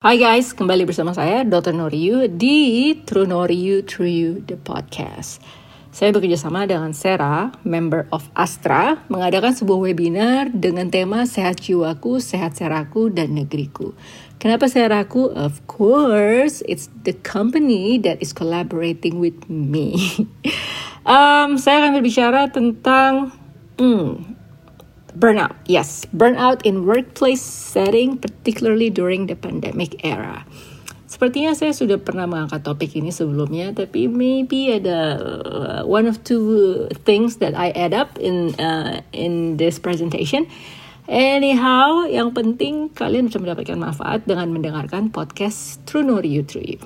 Hai guys, kembali bersama saya Dr. Noriyu di True Noriyu True You The Podcast. Saya bekerja sama dengan Sarah, member of Astra, mengadakan sebuah webinar dengan tema Sehat Jiwaku, Sehat Seraku, dan Negeriku. Kenapa Seraku? Of course, it's the company that is collaborating with me. um, saya akan berbicara tentang hmm, Burnout, yes, burnout in workplace setting, particularly during the pandemic era. Sepertinya saya sudah pernah mengangkat topik ini sebelumnya, tapi maybe ada uh, one of two things that I add up in uh, in this presentation. Anyhow, yang penting kalian bisa mendapatkan manfaat dengan mendengarkan podcast True Nor You True You.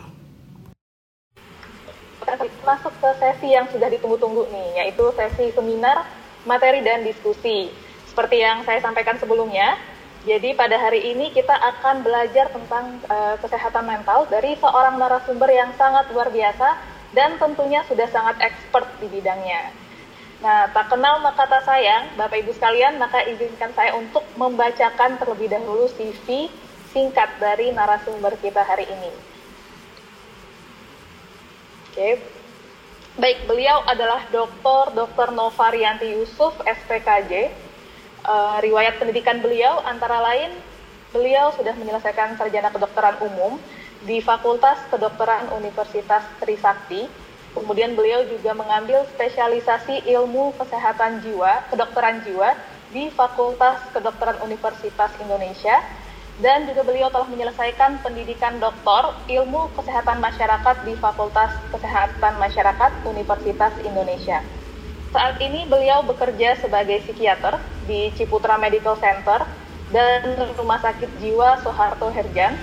Masuk ke sesi yang sudah ditunggu-tunggu nih, yaitu sesi seminar, materi dan diskusi. Seperti yang saya sampaikan sebelumnya, jadi pada hari ini kita akan belajar tentang uh, kesehatan mental dari seorang narasumber yang sangat luar biasa dan tentunya sudah sangat expert di bidangnya. Nah, tak kenal maka tak sayang, Bapak Ibu sekalian, maka izinkan saya untuk membacakan terlebih dahulu CV singkat dari narasumber kita hari ini. Oke. Baik, beliau adalah Dr. Dr. Novarianti Yusuf, SPKJ, uh, riwayat pendidikan beliau antara lain beliau sudah menyelesaikan sarjana kedokteran umum di Fakultas Kedokteran Universitas Trisakti. Kemudian beliau juga mengambil spesialisasi ilmu kesehatan jiwa, kedokteran jiwa di Fakultas Kedokteran Universitas Indonesia dan juga beliau telah menyelesaikan pendidikan doktor ilmu kesehatan masyarakat di Fakultas Kesehatan Masyarakat Universitas Indonesia. Saat ini beliau bekerja sebagai psikiater di Ciputra Medical Center dan Rumah Sakit Jiwa Soeharto Herjan,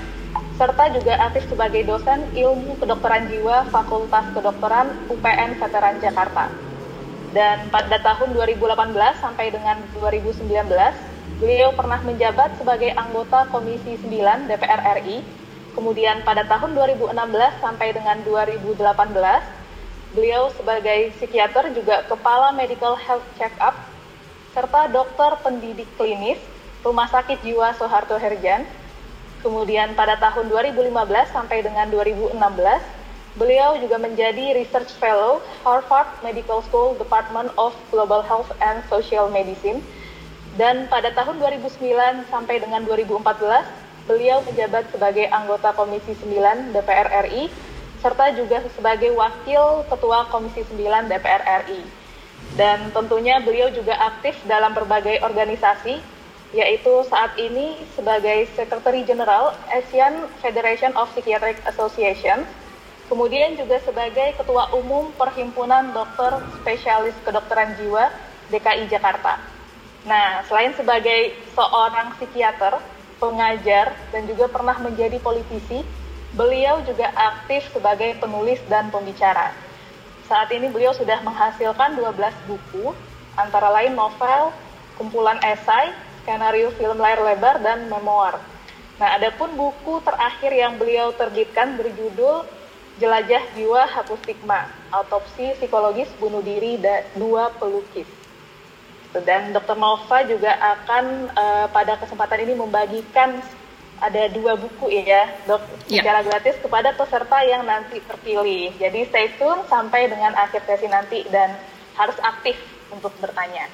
serta juga aktif sebagai dosen ilmu kedokteran jiwa Fakultas Kedokteran UPN Veteran Jakarta. Dan pada tahun 2018 sampai dengan 2019, beliau pernah menjabat sebagai anggota Komisi 9 DPR RI. Kemudian pada tahun 2016 sampai dengan 2018, Beliau sebagai psikiater juga kepala medical health check-up serta dokter pendidik klinis Rumah Sakit Jiwa Soeharto Herjan. Kemudian pada tahun 2015 sampai dengan 2016, beliau juga menjadi research fellow Harvard Medical School Department of Global Health and Social Medicine. Dan pada tahun 2009 sampai dengan 2014, beliau menjabat sebagai anggota Komisi 9 DPR RI serta juga sebagai Wakil Ketua Komisi 9 DPR RI. Dan tentunya beliau juga aktif dalam berbagai organisasi, yaitu saat ini sebagai Secretary General Asian Federation of Psychiatric Association, kemudian juga sebagai Ketua Umum Perhimpunan Dokter Spesialis Kedokteran Jiwa DKI Jakarta. Nah, selain sebagai seorang psikiater, pengajar, dan juga pernah menjadi politisi, Beliau juga aktif sebagai penulis dan pembicara. Saat ini beliau sudah menghasilkan 12 buku, antara lain novel, kumpulan esai, skenario film layar lebar, dan memoir. Nah, adapun buku terakhir yang beliau terbitkan berjudul Jelajah Jiwa Hapus Stigma, Autopsi Psikologis Bunuh Diri Dua Pelukis. Dan Dr. Nova juga akan uh, pada kesempatan ini membagikan ada dua buku ya dok yeah. secara gratis kepada peserta yang nanti terpilih. Jadi stay tune sampai dengan akhir sesi nanti dan harus aktif untuk bertanya.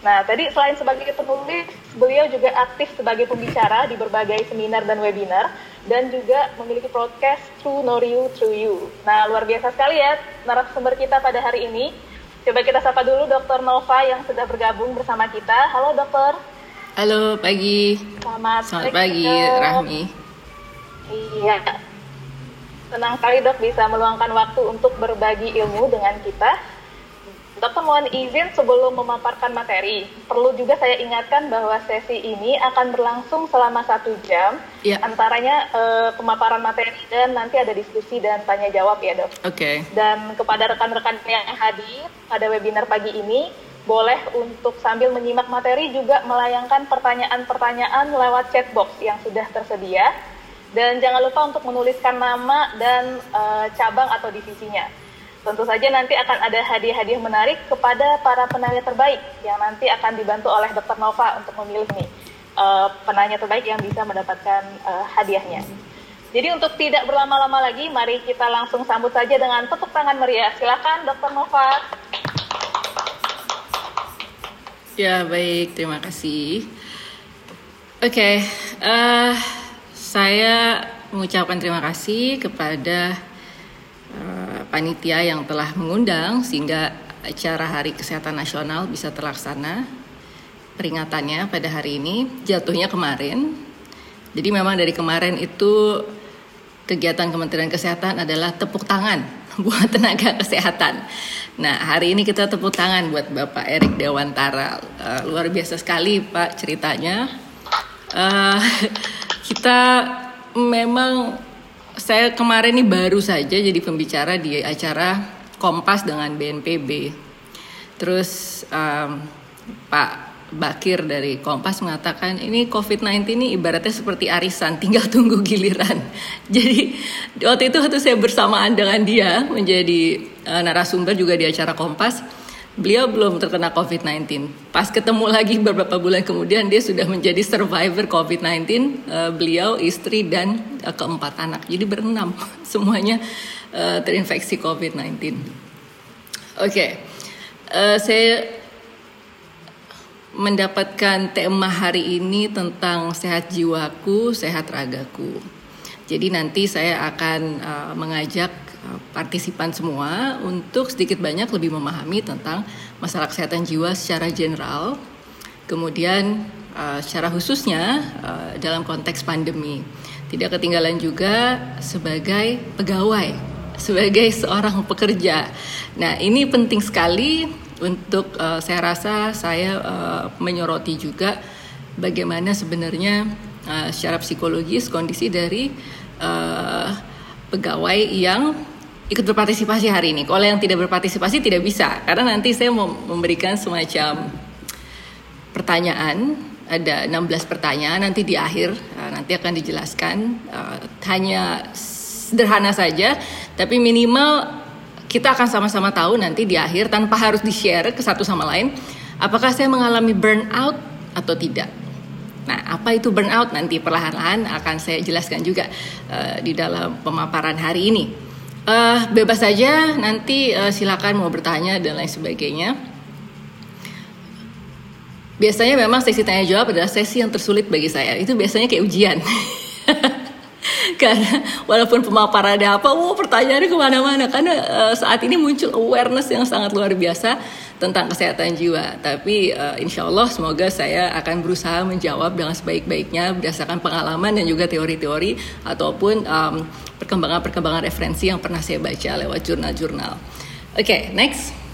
Nah, tadi selain sebagai penulis, beliau juga aktif sebagai pembicara di berbagai seminar dan webinar, dan juga memiliki podcast True Know You, True You. Nah, luar biasa sekali ya narasumber kita pada hari ini. Coba kita sapa dulu Dr. Nova yang sudah bergabung bersama kita. Halo dokter. Halo pagi. Selamat, Selamat pagi, pagi Rahmi. Iya. Senang sekali dok bisa meluangkan waktu untuk berbagi ilmu dengan kita. Dokter mohon izin sebelum memaparkan materi, perlu juga saya ingatkan bahwa sesi ini akan berlangsung selama satu jam, ya. antaranya uh, pemaparan materi dan nanti ada diskusi dan tanya jawab ya dok. Oke. Okay. Dan kepada rekan-rekan yang hadir pada webinar pagi ini, boleh untuk sambil menyimak materi juga melayangkan pertanyaan-pertanyaan lewat chatbox yang sudah tersedia. Dan jangan lupa untuk menuliskan nama dan e, cabang atau divisinya. Tentu saja nanti akan ada hadiah-hadiah menarik kepada para penanya terbaik yang nanti akan dibantu oleh Dr. Nova untuk memilih nih e, penanya terbaik yang bisa mendapatkan e, hadiahnya. Jadi untuk tidak berlama-lama lagi, mari kita langsung sambut saja dengan tepuk tangan meriah. Silakan Dr. Nova. Ya, baik. Terima kasih. Oke, okay, uh, eh, saya mengucapkan terima kasih kepada uh, panitia yang telah mengundang sehingga acara Hari Kesehatan Nasional bisa terlaksana. Peringatannya pada hari ini jatuhnya kemarin. Jadi memang dari kemarin itu kegiatan Kementerian Kesehatan adalah tepuk tangan buat tenaga kesehatan. Nah, hari ini kita tepuk tangan buat Bapak Erik Dewantara. Uh, luar biasa sekali Pak ceritanya. Uh, kita memang saya kemarin ini baru saja jadi pembicara di acara Kompas dengan BNPB. Terus um, Pak Bakir dari Kompas mengatakan ini COVID-19 ini ibaratnya seperti arisan, tinggal tunggu giliran. Jadi waktu itu waktu saya bersamaan dengan dia menjadi uh, narasumber juga di acara Kompas, beliau belum terkena COVID-19. Pas ketemu lagi beberapa bulan kemudian dia sudah menjadi survivor COVID-19, uh, beliau, istri dan uh, keempat anak. Jadi berenam semuanya uh, terinfeksi COVID-19. Oke, okay. uh, saya mendapatkan tema hari ini tentang sehat jiwaku, sehat ragaku. Jadi nanti saya akan uh, mengajak uh, partisipan semua untuk sedikit banyak lebih memahami tentang masalah kesehatan jiwa secara general. Kemudian uh, secara khususnya uh, dalam konteks pandemi. Tidak ketinggalan juga sebagai pegawai, sebagai seorang pekerja. Nah, ini penting sekali untuk uh, saya rasa saya uh, menyoroti juga bagaimana sebenarnya uh, secara psikologis kondisi dari uh, pegawai yang ikut berpartisipasi hari ini. Kalau yang tidak berpartisipasi tidak bisa karena nanti saya mau memberikan semacam pertanyaan ada 16 pertanyaan nanti di akhir nanti akan dijelaskan hanya sederhana saja tapi minimal kita akan sama-sama tahu nanti di akhir tanpa harus di-share ke satu sama lain apakah saya mengalami burnout atau tidak. Nah, apa itu burnout nanti perlahan-lahan akan saya jelaskan juga uh, di dalam pemaparan hari ini. Uh, bebas saja nanti uh, silakan mau bertanya dan lain sebagainya. Biasanya memang sesi tanya jawab adalah sesi yang tersulit bagi saya. Itu biasanya kayak ujian. karena walaupun pemaparan ada apa, wow pertanyaannya ke mana-mana karena uh, saat ini muncul awareness yang sangat luar biasa tentang kesehatan jiwa. Tapi uh, insya Allah semoga saya akan berusaha menjawab dengan sebaik-baiknya berdasarkan pengalaman dan juga teori-teori ataupun perkembangan-perkembangan referensi yang pernah saya baca lewat jurnal-jurnal. Oke, okay, next.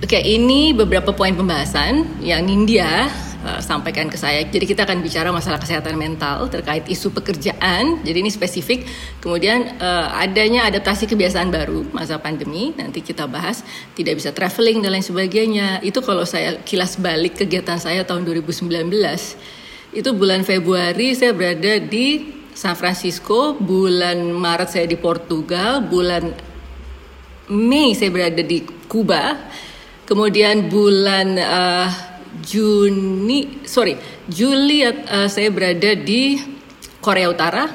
Oke, ini beberapa poin pembahasan yang Nindya uh, sampaikan ke saya. Jadi kita akan bicara masalah kesehatan mental terkait isu pekerjaan. Jadi ini spesifik. Kemudian uh, adanya adaptasi kebiasaan baru masa pandemi. Nanti kita bahas tidak bisa traveling dan lain sebagainya. Itu kalau saya kilas balik kegiatan saya tahun 2019. Itu bulan Februari saya berada di San Francisco, bulan Maret saya di Portugal, bulan Mei saya berada di Kuba, kemudian bulan uh, Juni, sorry, Juli uh, saya berada di Korea Utara.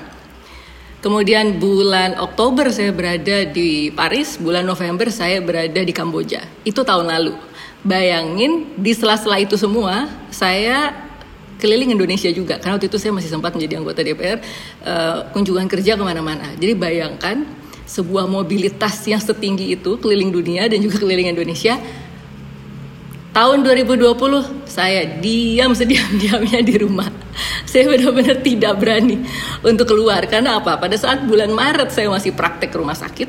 Kemudian bulan Oktober saya berada di Paris, bulan November saya berada di Kamboja. Itu tahun lalu. Bayangin di sela-sela itu semua saya keliling Indonesia juga karena waktu itu saya masih sempat menjadi anggota DPR uh, eh, kunjungan kerja ke mana-mana. Jadi bayangkan sebuah mobilitas yang setinggi itu keliling dunia dan juga keliling Indonesia Tahun 2020 saya diam sediam-diamnya di rumah. Saya benar-benar tidak berani untuk keluar karena apa? Pada saat bulan Maret saya masih praktek rumah sakit.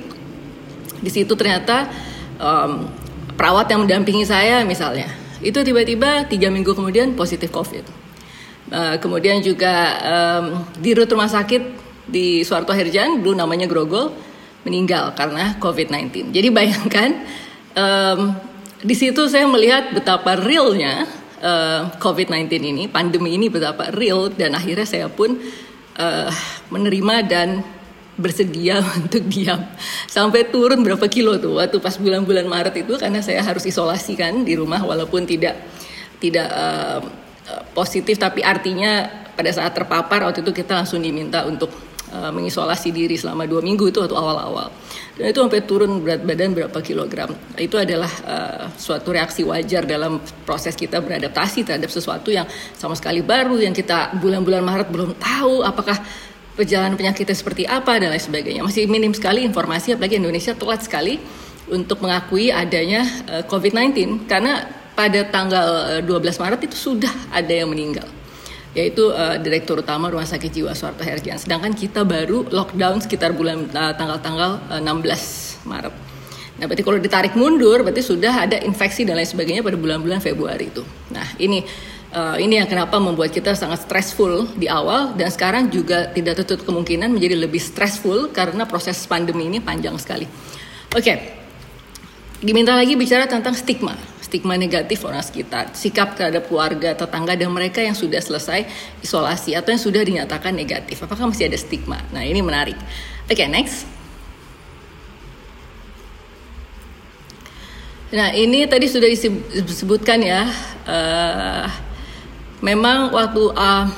Di situ ternyata um, perawat yang mendampingi saya misalnya itu tiba-tiba tiga minggu kemudian positif COVID. Uh, kemudian juga um, di rumah sakit di Suarto Herjan dulu namanya Grogol meninggal karena COVID-19. Jadi bayangkan um, di situ saya melihat betapa realnya uh, COVID-19 ini, pandemi ini betapa real dan akhirnya saya pun uh, menerima dan bersedia untuk diam. Sampai turun berapa kilo tuh waktu pas bulan-bulan Maret itu karena saya harus isolasi kan di rumah walaupun tidak tidak uh, positif tapi artinya pada saat terpapar waktu itu kita langsung diminta untuk uh, mengisolasi diri selama dua minggu itu waktu awal-awal. Dan itu sampai turun berat badan berapa kilogram. Itu adalah uh, suatu reaksi wajar dalam proses kita beradaptasi terhadap sesuatu yang sama sekali baru yang kita bulan-bulan Maret belum tahu apakah perjalanan penyakitnya seperti apa dan lain sebagainya. Masih minim sekali informasi apalagi Indonesia telat sekali untuk mengakui adanya uh, COVID-19 karena pada tanggal 12 eh, Maret itu sudah ada yang meninggal yaitu uh, Direktur Utama Rumah Sakit Jiwa Suwarto Hergian. Sedangkan kita baru lockdown sekitar bulan tanggal-tanggal uh, 16 Maret. Nah, berarti kalau ditarik mundur, berarti sudah ada infeksi dan lain sebagainya pada bulan-bulan Februari itu. Nah, ini uh, ini yang kenapa membuat kita sangat stressful di awal dan sekarang juga tidak tertutup kemungkinan menjadi lebih stressful karena proses pandemi ini panjang sekali. Oke, okay. diminta lagi bicara tentang stigma stigma negatif orang sekitar, sikap terhadap keluarga, tetangga dan mereka yang sudah selesai isolasi atau yang sudah dinyatakan negatif. Apakah masih ada stigma? Nah, ini menarik. Oke, okay, next. Nah, ini tadi sudah disebutkan ya. Uh, memang waktu uh,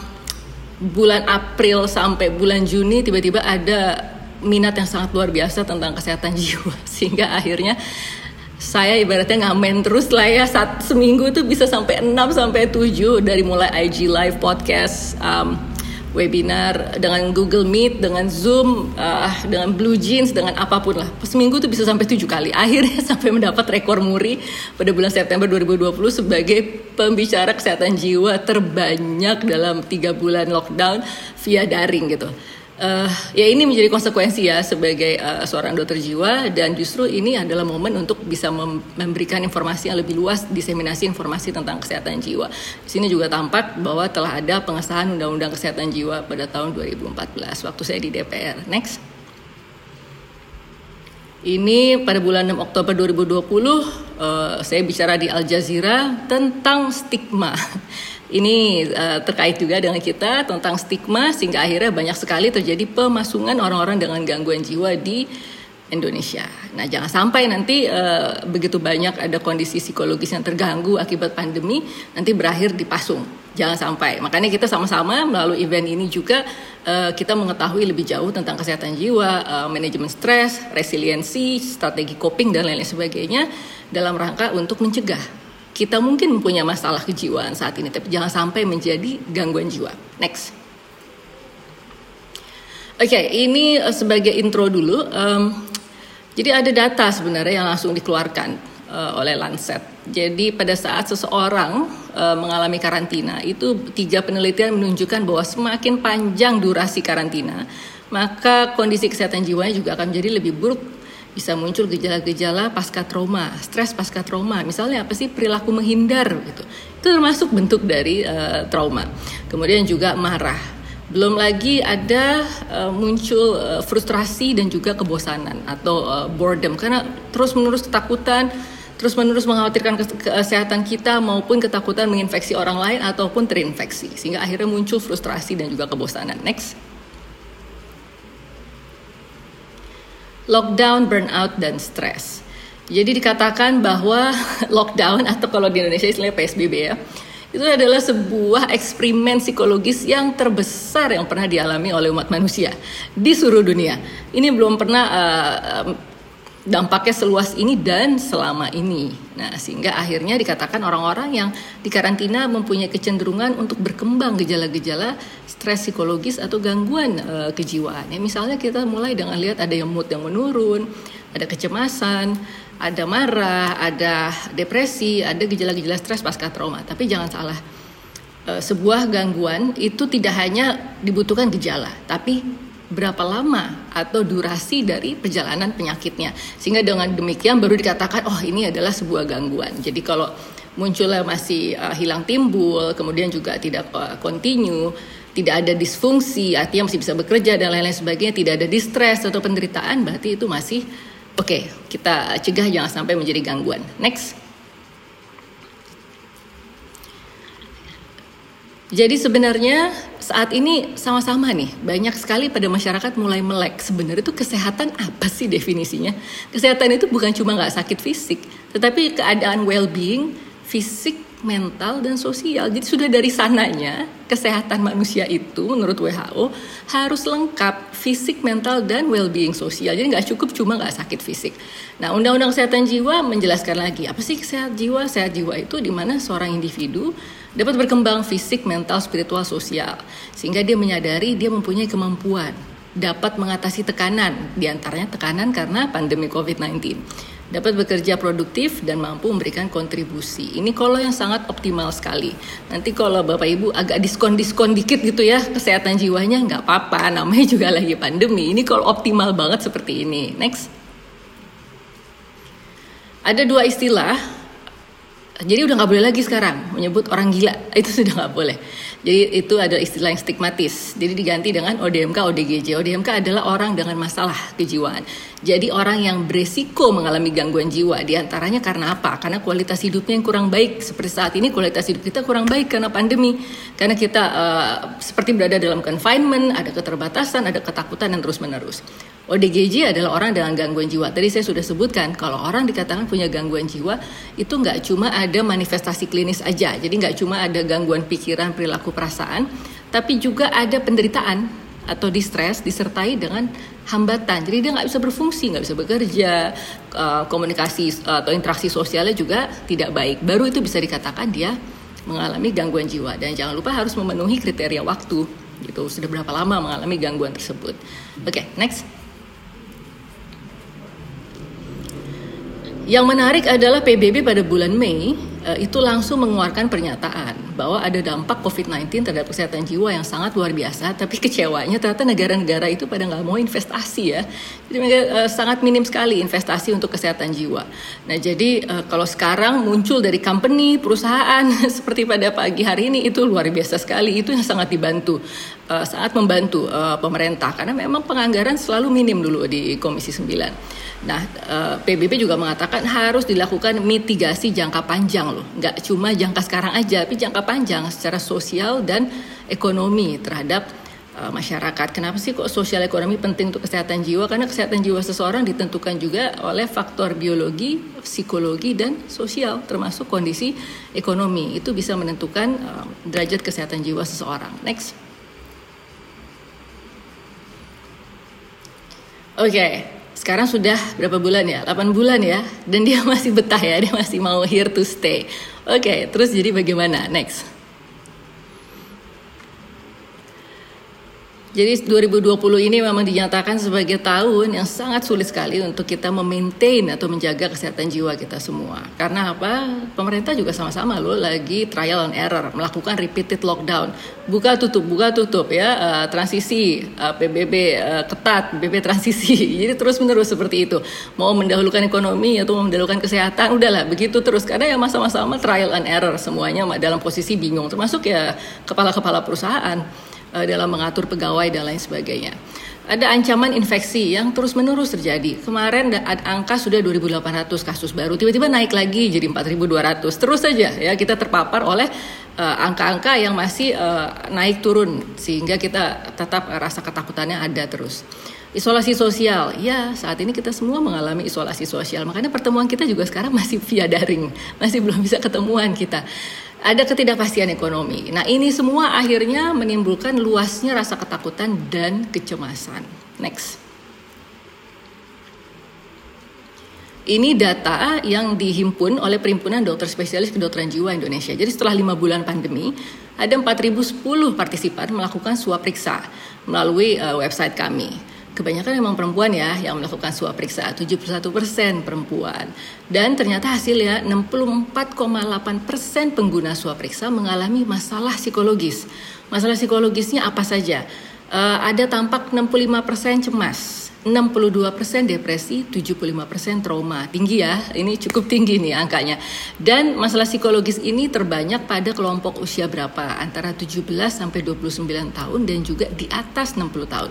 bulan April sampai bulan Juni tiba-tiba ada minat yang sangat luar biasa tentang kesehatan jiwa sehingga akhirnya saya ibaratnya ngamen terus lah ya. Saat seminggu itu bisa sampai 6 sampai 7 dari mulai IG live podcast um, webinar dengan Google Meet dengan Zoom uh, dengan Blue Jeans dengan apa pun lah. Seminggu itu bisa sampai tujuh kali. Akhirnya sampai mendapat rekor muri pada bulan September 2020 sebagai pembicara kesehatan jiwa terbanyak dalam tiga bulan lockdown via daring gitu uh, ya ini menjadi konsekuensi ya sebagai uh, seorang dokter jiwa dan justru ini adalah momen untuk bisa mem memberikan informasi yang lebih luas diseminasi informasi tentang kesehatan jiwa. Di sini juga tampak bahwa telah ada pengesahan undang-undang kesehatan jiwa pada tahun 2014 waktu saya di DPR. Next. Ini pada bulan 6 Oktober 2020 uh, saya bicara di Al Jazeera tentang stigma ini uh, terkait juga dengan kita tentang stigma sehingga akhirnya banyak sekali terjadi pemasungan orang-orang dengan gangguan jiwa di Indonesia. Nah, jangan sampai nanti uh, begitu banyak ada kondisi psikologis yang terganggu akibat pandemi nanti berakhir dipasung. Jangan sampai. Makanya kita sama-sama melalui event ini juga uh, kita mengetahui lebih jauh tentang kesehatan jiwa, uh, manajemen stres, resiliensi, strategi coping dan lain-lain sebagainya dalam rangka untuk mencegah kita mungkin mempunyai masalah kejiwaan saat ini, tapi jangan sampai menjadi gangguan jiwa. Next. Oke, okay, ini uh, sebagai intro dulu. Um, jadi ada data sebenarnya yang langsung dikeluarkan uh, oleh Lancet. Jadi pada saat seseorang uh, mengalami karantina, itu tiga penelitian menunjukkan bahwa semakin panjang durasi karantina, maka kondisi kesehatan jiwanya juga akan menjadi lebih buruk bisa muncul gejala-gejala pasca trauma, stres pasca trauma. Misalnya apa sih perilaku menghindar gitu. Itu termasuk bentuk dari uh, trauma. Kemudian juga marah. Belum lagi ada uh, muncul uh, frustrasi dan juga kebosanan atau uh, boredom karena terus-menerus ketakutan, terus-menerus mengkhawatirkan kesehatan kita maupun ketakutan menginfeksi orang lain ataupun terinfeksi sehingga akhirnya muncul frustrasi dan juga kebosanan. Next. Lockdown, burnout, dan stres. Jadi dikatakan bahwa lockdown atau kalau di Indonesia istilahnya PSBB ya, itu adalah sebuah eksperimen psikologis yang terbesar yang pernah dialami oleh umat manusia di seluruh dunia. Ini belum pernah uh, dampaknya seluas ini dan selama ini. Nah, sehingga akhirnya dikatakan orang-orang yang dikarantina mempunyai kecenderungan untuk berkembang gejala-gejala stres psikologis atau gangguan uh, kejiwaan. Ya, misalnya kita mulai dengan lihat ada yang mood yang menurun, ada kecemasan, ada marah, ada depresi, ada gejala-gejala stres pasca trauma. Tapi jangan salah. Uh, sebuah gangguan itu tidak hanya dibutuhkan gejala, tapi berapa lama atau durasi dari perjalanan penyakitnya sehingga dengan demikian baru dikatakan oh ini adalah sebuah gangguan jadi kalau munculnya masih uh, hilang timbul kemudian juga tidak uh, continue tidak ada disfungsi artinya masih bisa bekerja dan lain-lain sebagainya tidak ada distress atau penderitaan berarti itu masih oke. Okay, kita cegah jangan sampai menjadi gangguan. Next. Jadi sebenarnya saat ini sama-sama nih banyak sekali pada masyarakat mulai melek. Sebenarnya itu kesehatan apa sih definisinya? Kesehatan itu bukan cuma nggak sakit fisik, tetapi keadaan well-being fisik mental, dan sosial. Jadi sudah dari sananya kesehatan manusia itu menurut WHO harus lengkap fisik, mental, dan well-being sosial. Jadi nggak cukup cuma nggak sakit fisik. Nah, Undang-Undang Kesehatan Jiwa menjelaskan lagi apa sih sehat jiwa? Sehat jiwa itu di mana seorang individu dapat berkembang fisik, mental, spiritual, sosial, sehingga dia menyadari dia mempunyai kemampuan dapat mengatasi tekanan, di antaranya tekanan karena pandemi COVID-19 dapat bekerja produktif dan mampu memberikan kontribusi. Ini kalau yang sangat optimal sekali. Nanti kalau Bapak Ibu agak diskon-diskon dikit gitu ya kesehatan jiwanya nggak apa-apa, namanya juga lagi pandemi. Ini kalau optimal banget seperti ini. Next. Ada dua istilah jadi udah nggak boleh lagi sekarang menyebut orang gila itu sudah nggak boleh. Jadi itu ada istilah yang stigmatis. Jadi diganti dengan ODMK, ODGJ. ODMK adalah orang dengan masalah kejiwaan. Jadi orang yang beresiko mengalami gangguan jiwa. Di antaranya karena apa? Karena kualitas hidupnya yang kurang baik. Seperti saat ini kualitas hidup kita kurang baik karena pandemi. Karena kita uh, seperti berada dalam confinement, ada keterbatasan, ada ketakutan dan terus menerus. ODGJ adalah orang dengan gangguan jiwa. Tadi saya sudah sebutkan kalau orang dikatakan punya gangguan jiwa itu nggak cuma ada manifestasi klinis aja. Jadi nggak cuma ada gangguan pikiran, perilaku, perasaan, tapi juga ada penderitaan atau distress disertai dengan hambatan. Jadi dia nggak bisa berfungsi, nggak bisa bekerja, komunikasi atau interaksi sosialnya juga tidak baik. Baru itu bisa dikatakan dia mengalami gangguan jiwa. Dan jangan lupa harus memenuhi kriteria waktu. Gitu sudah berapa lama mengalami gangguan tersebut. Oke, okay, next. Yang menarik adalah PBB pada bulan Mei itu langsung mengeluarkan pernyataan bahwa ada dampak COVID-19 terhadap kesehatan jiwa yang sangat luar biasa, tapi kecewanya ternyata negara-negara itu pada nggak mau investasi ya. Jadi uh, sangat minim sekali investasi untuk kesehatan jiwa. Nah jadi uh, kalau sekarang muncul dari company, perusahaan seperti pada pagi hari ini itu luar biasa sekali, itu yang sangat dibantu, uh, sangat membantu uh, pemerintah karena memang penganggaran selalu minim dulu di Komisi 9. Nah, eh, PBB juga mengatakan harus dilakukan mitigasi jangka panjang loh, nggak cuma jangka sekarang aja, tapi jangka panjang secara sosial dan ekonomi terhadap uh, masyarakat. Kenapa sih kok sosial ekonomi penting untuk kesehatan jiwa? Karena kesehatan jiwa seseorang ditentukan juga oleh faktor biologi, psikologi dan sosial, termasuk kondisi ekonomi. Itu bisa menentukan uh, derajat kesehatan jiwa seseorang. Next. Oke, okay. Sekarang sudah berapa bulan ya? 8 bulan ya. Dan dia masih betah ya, dia masih mau here to stay. Oke, okay, terus jadi bagaimana? Next. Jadi 2020 ini memang dinyatakan sebagai tahun yang sangat sulit sekali untuk kita memaintain atau menjaga kesehatan jiwa kita semua. Karena apa? Pemerintah juga sama-sama loh lagi trial and error, melakukan repeated lockdown. Buka tutup, buka tutup ya, uh, transisi eh, PBB uh, eh, ketat, PBB transisi. Jadi terus-menerus seperti itu. Mau mendahulukan ekonomi atau mendahulukan kesehatan, udahlah begitu terus. Karena ya masa-masa trial and error semuanya dalam posisi bingung. Termasuk ya kepala-kepala perusahaan uh, dalam mengatur pegawai dan lain sebagainya. Ada ancaman infeksi yang terus-menerus terjadi. Kemarin angka sudah 2.800 kasus baru, tiba-tiba naik lagi jadi 4.200. Terus saja ya kita terpapar oleh eh, angka-angka uh, yang masih uh, naik turun sehingga kita tetap rasa ketakutannya ada terus. Isolasi sosial, ya saat ini kita semua mengalami isolasi sosial. Makanya pertemuan kita juga sekarang masih via daring, masih belum bisa ketemuan kita ada ketidakpastian ekonomi. Nah, ini semua akhirnya menimbulkan luasnya rasa ketakutan dan kecemasan. Next. Ini data yang dihimpun oleh Perhimpunan Dokter Spesialis Kedokteran Jiwa Indonesia. Jadi setelah lima bulan pandemi, ada 4.010 partisipan melakukan swab periksa melalui uh, website kami kebanyakan memang perempuan ya yang melakukan swab periksa 71% perempuan dan ternyata hasilnya 64,8% pengguna swab periksa mengalami masalah psikologis masalah psikologisnya apa saja uh, ada tampak 65% cemas 62% depresi, 75% trauma. Tinggi ya, ini cukup tinggi nih angkanya. Dan masalah psikologis ini terbanyak pada kelompok usia berapa? Antara 17 sampai 29 tahun dan juga di atas 60 tahun.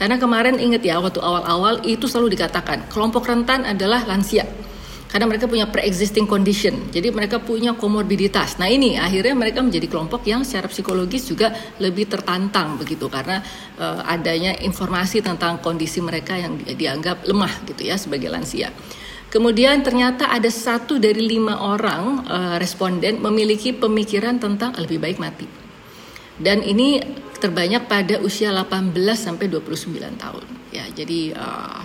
Karena kemarin ingat ya waktu awal-awal itu selalu dikatakan kelompok rentan adalah lansia karena mereka punya pre-existing condition, jadi mereka punya komorbiditas. Nah ini akhirnya mereka menjadi kelompok yang secara psikologis juga lebih tertantang begitu karena uh, adanya informasi tentang kondisi mereka yang dianggap lemah gitu ya sebagai lansia. Kemudian ternyata ada satu dari lima orang uh, responden memiliki pemikiran tentang lebih baik mati. Dan ini terbanyak pada usia 18 sampai 29 tahun. Ya, jadi uh,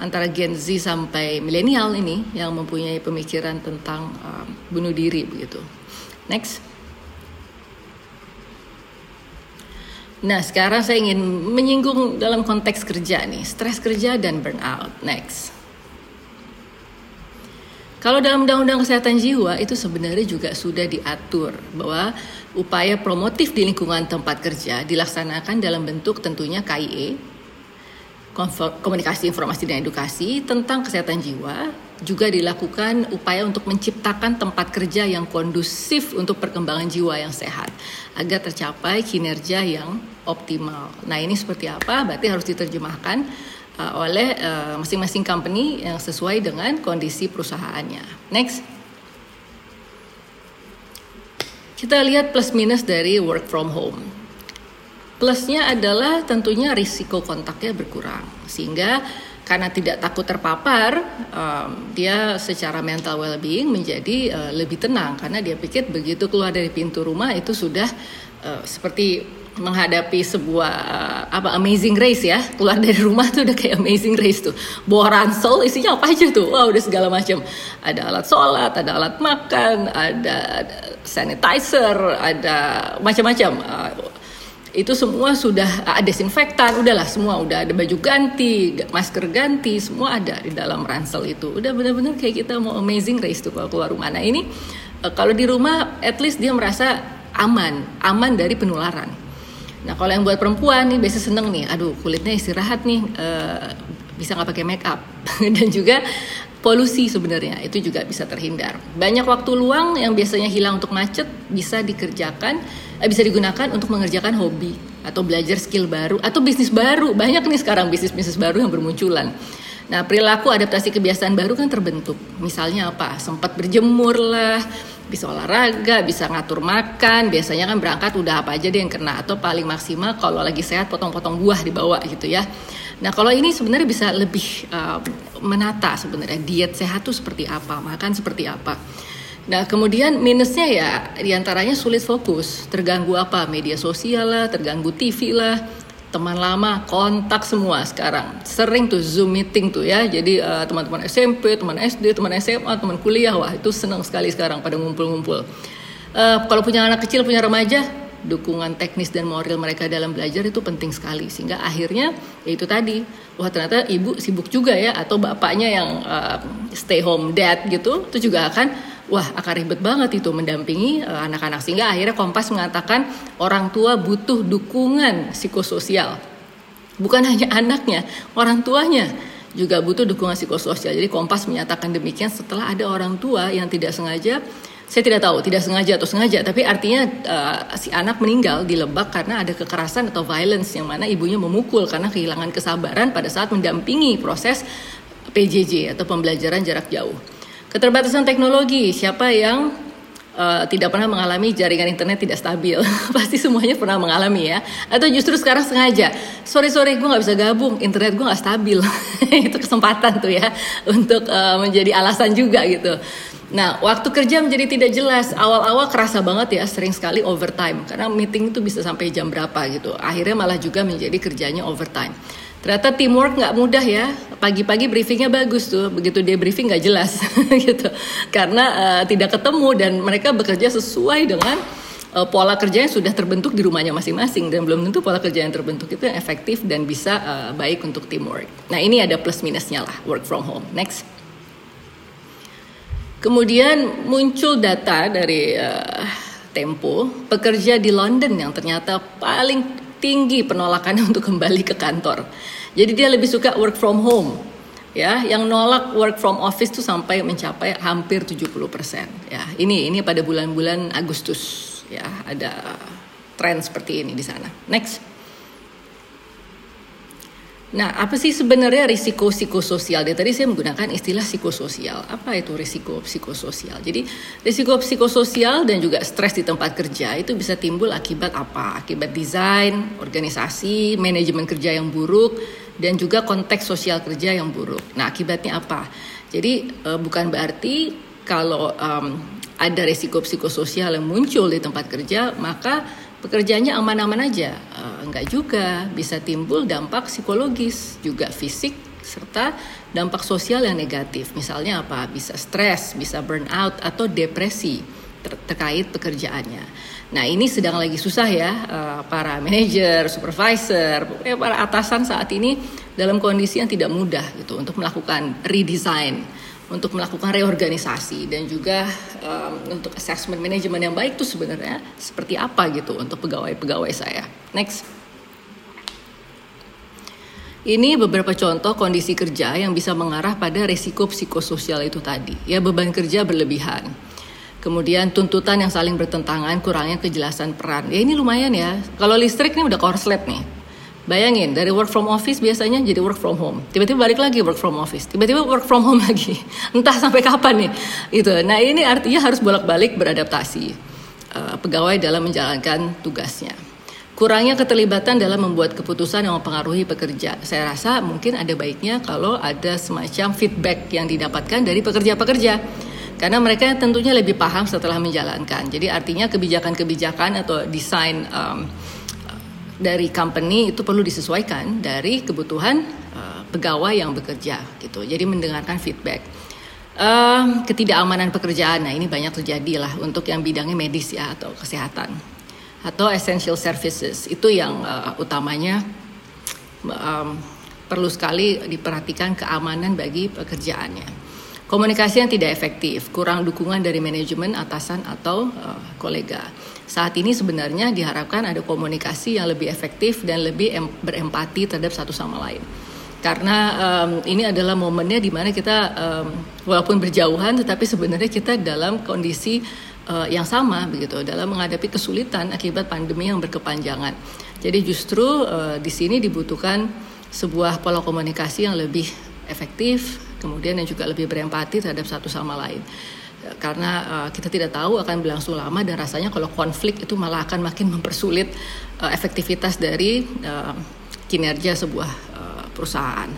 antara Gen Z sampai milenial ini yang mempunyai pemikiran tentang uh, bunuh diri begitu. Next. Nah, sekarang saya ingin menyinggung dalam konteks kerja nih, stres kerja dan burnout. Next. Kalau dalam Undang-Undang Kesehatan Jiwa itu sebenarnya juga sudah diatur bahwa upaya promotif di lingkungan tempat kerja dilaksanakan dalam bentuk tentunya KIE, komunikasi informasi dan edukasi tentang kesehatan jiwa, juga dilakukan upaya untuk menciptakan tempat kerja yang kondusif untuk perkembangan jiwa yang sehat agar tercapai kinerja yang optimal. Nah, ini seperti apa? Berarti harus diterjemahkan uh, oleh uh, masing-masing uh, company yang sesuai dengan kondisi perusahaannya. Next. Kita lihat plus minus dari work from home. Plusnya adalah tentunya risiko kontaknya berkurang sehingga karena tidak takut terpapar, um, dia secara mental well-being menjadi uh, lebih tenang karena dia pikir begitu keluar dari pintu rumah itu sudah uh, seperti menghadapi sebuah uh, apa amazing race ya. Keluar dari rumah tuh udah kayak amazing race tuh. Bawa ransel isinya apa aja tuh. Wah udah segala macam. Ada alat sholat ada alat makan ada, sanitizer ada macam-macam. Uh, itu semua sudah ada desinfektan udahlah semua udah ada baju ganti masker ganti semua ada di dalam ransel itu. Udah benar-benar kayak kita mau amazing race tuh kalau keluar rumah. Nah ini uh, kalau di rumah at least dia merasa aman aman dari penularan Nah kalau yang buat perempuan nih biasa seneng nih, aduh kulitnya istirahat nih, uh, bisa nggak pakai make up dan juga polusi sebenarnya itu juga bisa terhindar. Banyak waktu luang yang biasanya hilang untuk macet bisa dikerjakan, eh, bisa digunakan untuk mengerjakan hobi atau belajar skill baru atau bisnis baru. Banyak nih sekarang bisnis-bisnis baru yang bermunculan. Nah perilaku adaptasi kebiasaan baru kan terbentuk. Misalnya apa? Sempat berjemur lah bisa olahraga, bisa ngatur makan. Biasanya kan berangkat udah apa aja deh yang kena atau paling maksimal kalau lagi sehat potong-potong buah dibawa gitu ya. Nah kalau ini sebenarnya bisa lebih uh, menata sebenarnya diet sehat tuh seperti apa, makan seperti apa. Nah kemudian minusnya ya di antaranya sulit fokus, terganggu apa media sosial lah, terganggu TV lah, teman lama kontak semua sekarang. Sering tuh zoom meeting tuh ya. Jadi uh, teman-teman SMP teman SD teman SMA teman kuliah wah itu senang sekali sekarang pada ngumpul-ngumpul. Uh, kalau punya anak kecil punya remaja dukungan teknis dan moral mereka dalam belajar itu penting sekali. Sehingga akhirnya ya itu tadi wah ternyata ibu sibuk juga ya atau bapaknya yang uh, stay home dad gitu itu juga akan wah akan ribet banget itu mendampingi eh, anak-anak. Sehingga akhirnya Kompas mengatakan orang tua butuh dukungan psikososial. Bukan hanya anaknya orang tuanya juga butuh dukungan psikososial. Jadi Kompas menyatakan demikian setelah ada orang tua yang tidak sengaja saya tidak tahu tidak sengaja atau sengaja tapi artinya uh, si anak meninggal di Lebak karena ada kekerasan atau violence yang mana ibunya memukul karena kehilangan kesabaran pada saat mendampingi proses PJJ atau pembelajaran jarak jauh. Keterbatasan teknologi, siapa yang uh, tidak pernah mengalami jaringan internet tidak stabil? Pasti semuanya pernah mengalami ya. Atau justru sekarang sengaja, sorry gue nggak bisa gabung, internet gue nggak stabil. Itu kesempatan tuh ya untuk uh, menjadi alasan juga gitu. Nah, waktu kerja menjadi tidak jelas. Awal-awal kerasa banget ya, sering sekali overtime. Karena meeting itu bisa sampai jam berapa gitu. Akhirnya malah juga menjadi kerjanya overtime. Ternyata teamwork nggak mudah ya. Pagi-pagi briefingnya bagus tuh, begitu dia briefing nggak jelas gitu. Karena uh, tidak ketemu dan mereka bekerja sesuai dengan uh, pola kerja yang sudah terbentuk di rumahnya masing-masing dan belum tentu pola kerja yang terbentuk itu yang efektif dan bisa uh, baik untuk teamwork. Nah ini ada plus minusnya lah work from home. Next. Kemudian muncul data dari uh, Tempo, pekerja di London yang ternyata paling tinggi penolakannya untuk kembali ke kantor. Jadi dia lebih suka work from home. Ya, yang nolak work from office tuh sampai mencapai hampir 70%. Ya, ini ini pada bulan-bulan Agustus ya, ada tren seperti ini di sana. Next. Nah, apa sih sebenarnya risiko psikososial? Dari tadi saya menggunakan istilah psikososial. Apa itu risiko psikososial? Jadi, risiko psikososial dan juga stres di tempat kerja itu bisa timbul akibat apa? Akibat desain, organisasi, manajemen kerja yang buruk, dan juga konteks sosial kerja yang buruk. Nah, akibatnya apa? Jadi uh, bukan berarti kalau um, ada resiko psikososial yang muncul di tempat kerja, maka pekerjaannya aman-aman aja. Uh, enggak juga, bisa timbul dampak psikologis, juga fisik, serta dampak sosial yang negatif. Misalnya apa? Bisa stres, bisa burnout, atau depresi ter terkait pekerjaannya. Nah ini sedang lagi susah ya uh, para manajer, supervisor, para atasan saat ini dalam kondisi yang tidak mudah gitu untuk melakukan redesign, untuk melakukan reorganisasi dan juga um, untuk assessment manajemen yang baik itu sebenarnya seperti apa gitu untuk pegawai-pegawai saya. Next. Ini beberapa contoh kondisi kerja yang bisa mengarah pada resiko psikososial itu tadi. Ya beban kerja berlebihan Kemudian tuntutan yang saling bertentangan, kurangnya kejelasan peran. Ya ini lumayan ya. Kalau listrik ini udah korslet nih. Bayangin dari work from office biasanya jadi work from home. Tiba-tiba balik lagi work from office. Tiba-tiba work from home lagi. Entah sampai kapan nih. Itu. Nah ini artinya harus bolak-balik beradaptasi uh, pegawai dalam menjalankan tugasnya. Kurangnya keterlibatan dalam membuat keputusan yang mempengaruhi pekerja. Saya rasa mungkin ada baiknya kalau ada semacam feedback yang didapatkan dari pekerja-pekerja karena mereka tentunya lebih paham setelah menjalankan. Jadi artinya kebijakan-kebijakan atau desain um, dari company itu perlu disesuaikan dari kebutuhan uh, pegawai yang bekerja gitu. Jadi mendengarkan feedback. Um, ketidakamanan pekerjaan, nah ini banyak terjadi lah untuk yang bidangnya medis ya atau kesehatan atau essential services itu yang uh, utamanya um, perlu sekali diperhatikan keamanan bagi pekerjaannya. Komunikasi yang tidak efektif, kurang dukungan dari manajemen, atasan atau uh, kolega. Saat ini sebenarnya diharapkan ada komunikasi yang lebih efektif dan lebih em berempati terhadap satu sama lain. Karena um, ini adalah momennya di mana kita um, walaupun berjauhan, tetapi sebenarnya kita dalam kondisi uh, yang sama begitu dalam menghadapi kesulitan akibat pandemi yang berkepanjangan. Jadi justru uh, di sini dibutuhkan sebuah pola komunikasi yang lebih efektif, kemudian yang juga lebih berempati terhadap satu sama lain karena uh, kita tidak tahu akan berlangsung lama dan rasanya kalau konflik itu malah akan makin mempersulit uh, efektivitas dari uh, kinerja sebuah uh, perusahaan.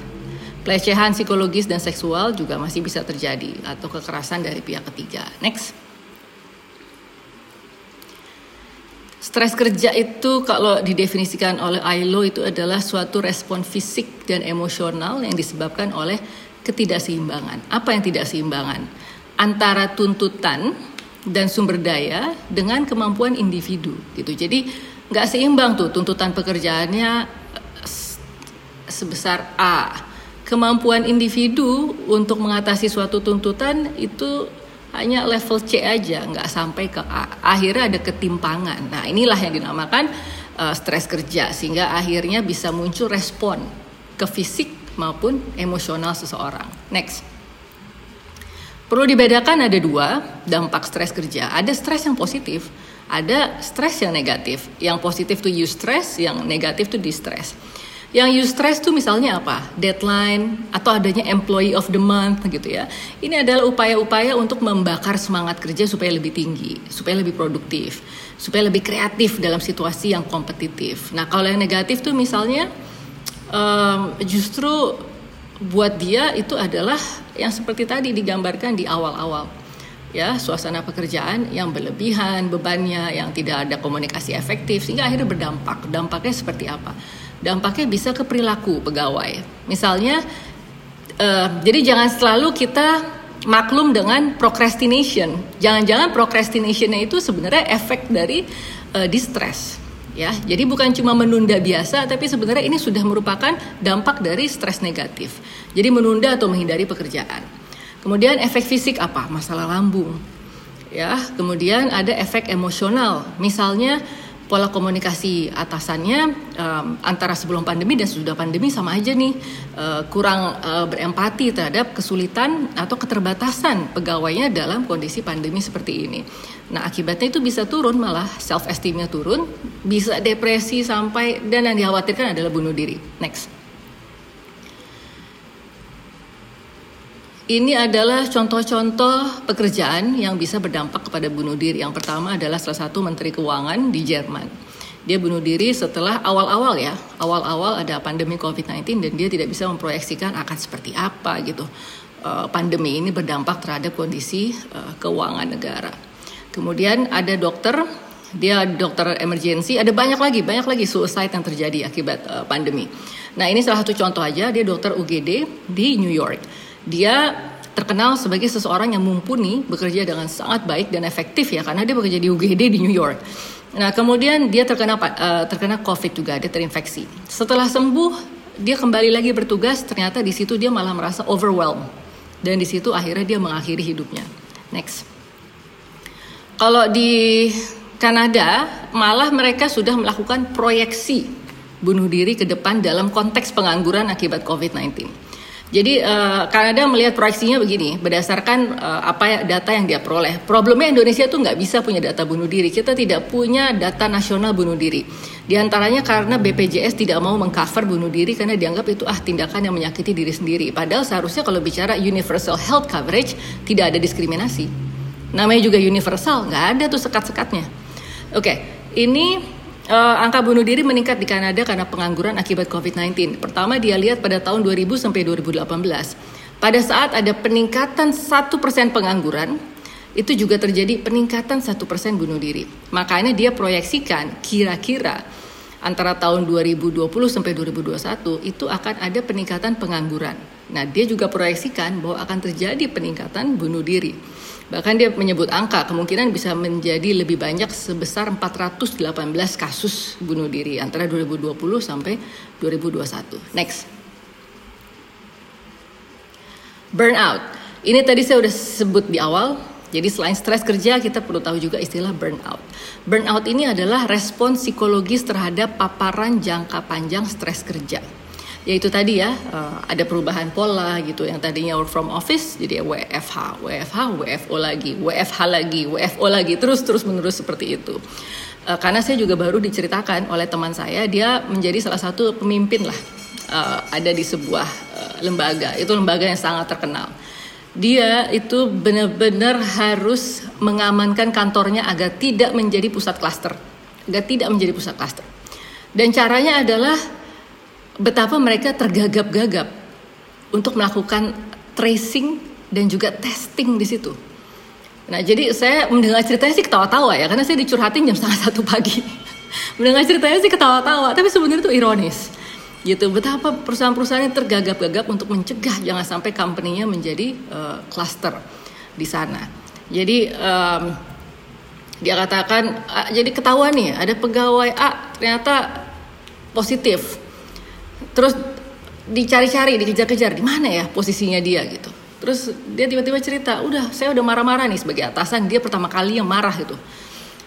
Pelecehan psikologis dan seksual juga masih bisa terjadi atau kekerasan dari pihak ketiga. Next. Stres kerja itu kalau didefinisikan oleh ILO itu adalah suatu respon fisik dan emosional yang disebabkan oleh ketidakseimbangan. Apa yang tidak seimbangan? Antara tuntutan dan sumber daya dengan kemampuan individu gitu. Jadi nggak seimbang tuh tuntutan pekerjaannya sebesar A. Kemampuan individu untuk mengatasi suatu tuntutan itu hanya level C aja, nggak sampai ke A. Akhirnya ada ketimpangan. Nah inilah yang dinamakan uh, stres kerja sehingga akhirnya bisa muncul respon ke fisik maupun emosional seseorang. Next. Perlu dibedakan ada dua dampak stres kerja. Ada stres yang positif, ada stres yang negatif. Yang positif tuh eustress, yang negatif tuh distress. Yang eustress tuh misalnya apa? Deadline atau adanya employee of the month gitu ya. Ini adalah upaya-upaya untuk membakar semangat kerja supaya lebih tinggi, supaya lebih produktif, supaya lebih kreatif dalam situasi yang kompetitif. Nah, kalau yang negatif tuh misalnya um, justru buat dia itu adalah yang seperti tadi digambarkan di awal-awal. Ya suasana pekerjaan yang berlebihan bebannya yang tidak ada komunikasi efektif sehingga akhirnya berdampak. Dampaknya seperti apa? Dampaknya bisa ke perilaku pegawai. Misalnya uh, jadi jangan selalu kita maklum dengan procrastination. Jangan-jangan procrastinationnya itu sebenarnya efek dari uh, distress ya. Jadi bukan cuma menunda biasa tapi sebenarnya ini sudah merupakan dampak dari stres negatif. Jadi menunda atau menghindari pekerjaan. Kemudian efek fisik apa? Masalah lambung. Ya, kemudian ada efek emosional. Misalnya pola komunikasi atasannya um, antara sebelum pandemi dan sesudah pandemi sama aja nih uh, kurang uh, berempati terhadap kesulitan atau keterbatasan pegawainya dalam kondisi pandemi seperti ini. Nah akibatnya itu bisa turun malah self esteemnya turun, bisa depresi sampai dan yang dikhawatirkan adalah bunuh diri. Next. Ini adalah contoh-contoh pekerjaan yang bisa berdampak kepada bunuh diri. Yang pertama adalah salah satu menteri keuangan di Jerman. Dia bunuh diri setelah awal-awal ya, awal-awal ada pandemi COVID-19 dan dia tidak bisa memproyeksikan akan seperti apa gitu uh, pandemi ini berdampak terhadap kondisi uh, keuangan negara. Kemudian ada dokter, dia dokter emergency, ada banyak lagi, banyak lagi suicide yang terjadi akibat uh, pandemi. Nah ini salah satu contoh aja, dia dokter UGD di New York. Dia terkenal sebagai seseorang yang mumpuni bekerja dengan sangat baik dan efektif ya karena dia bekerja di UGD di New York. Nah kemudian dia terkena uh, terkena COVID juga, dia terinfeksi. Setelah sembuh, dia kembali lagi bertugas, ternyata di situ dia malah merasa overwhelmed dan di situ akhirnya dia mengakhiri hidupnya. Next. Kalau di Kanada malah mereka sudah melakukan proyeksi bunuh diri ke depan dalam konteks pengangguran akibat COVID-19. Jadi uh, Kanada melihat proyeksinya begini, berdasarkan uh, apa data yang dia peroleh. Problemnya Indonesia tuh nggak bisa punya data bunuh diri. Kita tidak punya data nasional bunuh diri. Di antaranya karena BPJS tidak mau mengcover bunuh diri karena dianggap itu ah tindakan yang menyakiti diri sendiri. Padahal seharusnya kalau bicara universal health coverage tidak ada diskriminasi. Namanya juga universal, nggak ada tuh sekat-sekatnya. Oke, okay, ini Uh, angka bunuh diri meningkat di Kanada karena pengangguran akibat COVID-19. Pertama dia lihat pada tahun 2000 sampai 2018. Pada saat ada peningkatan satu persen pengangguran, itu juga terjadi peningkatan satu persen bunuh diri. Makanya dia proyeksikan kira-kira antara tahun 2020 sampai 2021 itu akan ada peningkatan pengangguran. Nah, dia juga proyeksikan bahwa akan terjadi peningkatan bunuh diri. Bahkan dia menyebut angka kemungkinan bisa menjadi lebih banyak sebesar 418 kasus bunuh diri antara 2020 sampai 2021. Next. Burnout. Ini tadi saya sudah sebut di awal. Jadi selain stres kerja kita perlu tahu juga istilah burnout. Burnout ini adalah respon psikologis terhadap paparan jangka panjang stres kerja ya itu tadi ya uh, ada perubahan pola gitu yang tadinya work from office jadi WFH, WFH, WFO lagi, WFH lagi, WFO lagi terus terus menerus seperti itu. Uh, karena saya juga baru diceritakan oleh teman saya dia menjadi salah satu pemimpin lah uh, ada di sebuah uh, lembaga itu lembaga yang sangat terkenal. Dia itu benar-benar harus mengamankan kantornya agar tidak menjadi pusat klaster, agar tidak menjadi pusat klaster. Dan caranya adalah betapa mereka tergagap-gagap untuk melakukan tracing dan juga testing di situ. Nah, jadi saya mendengar ceritanya sih ketawa-tawa ya, karena saya dicurhatin jam setengah satu pagi. mendengar ceritanya sih ketawa-tawa, tapi sebenarnya itu ironis. Gitu, betapa perusahaan-perusahaan ini tergagap-gagap untuk mencegah jangan sampai company-nya menjadi uh, cluster di sana. Jadi um, dia katakan, uh, jadi ketahuan nih ada pegawai A ternyata positif terus dicari-cari dikejar-kejar di mana ya posisinya dia gitu. Terus dia tiba-tiba cerita udah saya udah marah-marah nih sebagai atasan dia pertama kali yang marah gitu.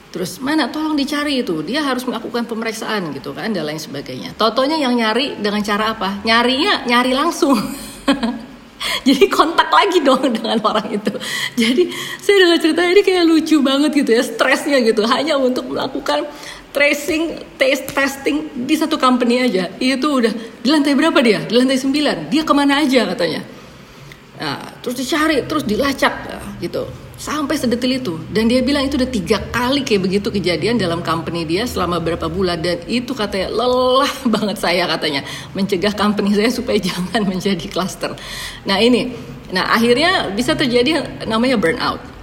Terus mana tolong dicari itu dia harus melakukan pemeriksaan gitu kan dan lain sebagainya. Totonya yang nyari dengan cara apa? Nyarinya nyari langsung. Jadi kontak lagi dong dengan orang itu. Jadi saya dengar cerita ini kayak lucu banget gitu ya stresnya gitu. Hanya untuk melakukan tracing, taste testing di satu company aja. Itu udah di lantai berapa dia? Di lantai 9 dia ke mana aja katanya. Nah, terus dicari, terus dilacak ya, gitu. Sampai sedetil itu. Dan dia bilang itu udah tiga kali kayak begitu kejadian dalam company dia selama berapa bulan. Dan itu katanya lelah banget saya katanya. Mencegah company saya supaya jangan menjadi cluster. Nah ini. Nah akhirnya bisa terjadi namanya burnout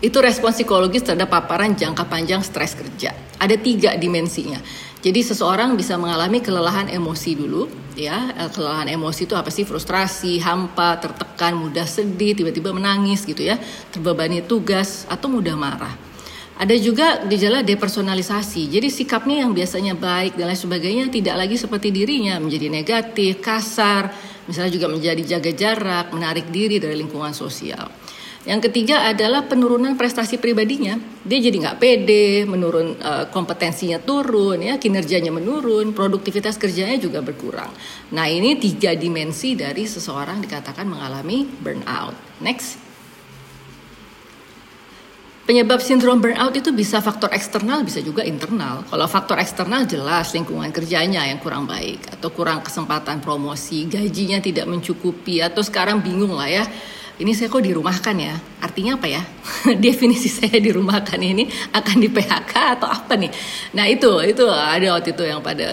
itu respon psikologis terhadap paparan jangka panjang stres kerja. Ada tiga dimensinya. Jadi seseorang bisa mengalami kelelahan emosi dulu, ya eh, kelelahan emosi itu apa sih? Frustrasi, hampa, tertekan, mudah sedih, tiba-tiba menangis gitu ya, terbebani tugas atau mudah marah. Ada juga gejala depersonalisasi. Jadi sikapnya yang biasanya baik dan lain sebagainya tidak lagi seperti dirinya, menjadi negatif, kasar, misalnya juga menjadi jaga jarak, menarik diri dari lingkungan sosial. Yang ketiga adalah penurunan prestasi pribadinya. Dia jadi nggak pede, menurun uh, kompetensinya turun, ya kinerjanya menurun, produktivitas kerjanya juga berkurang. Nah ini tiga dimensi dari seseorang dikatakan mengalami burnout. Next. Penyebab sindrom burnout itu bisa faktor eksternal, bisa juga internal. Kalau faktor eksternal jelas lingkungan kerjanya yang kurang baik atau kurang kesempatan promosi, gajinya tidak mencukupi atau sekarang bingung lah ya ini saya kok dirumahkan ya artinya apa ya definisi saya dirumahkan ini akan di PHK atau apa nih nah itu itu ada waktu itu yang pada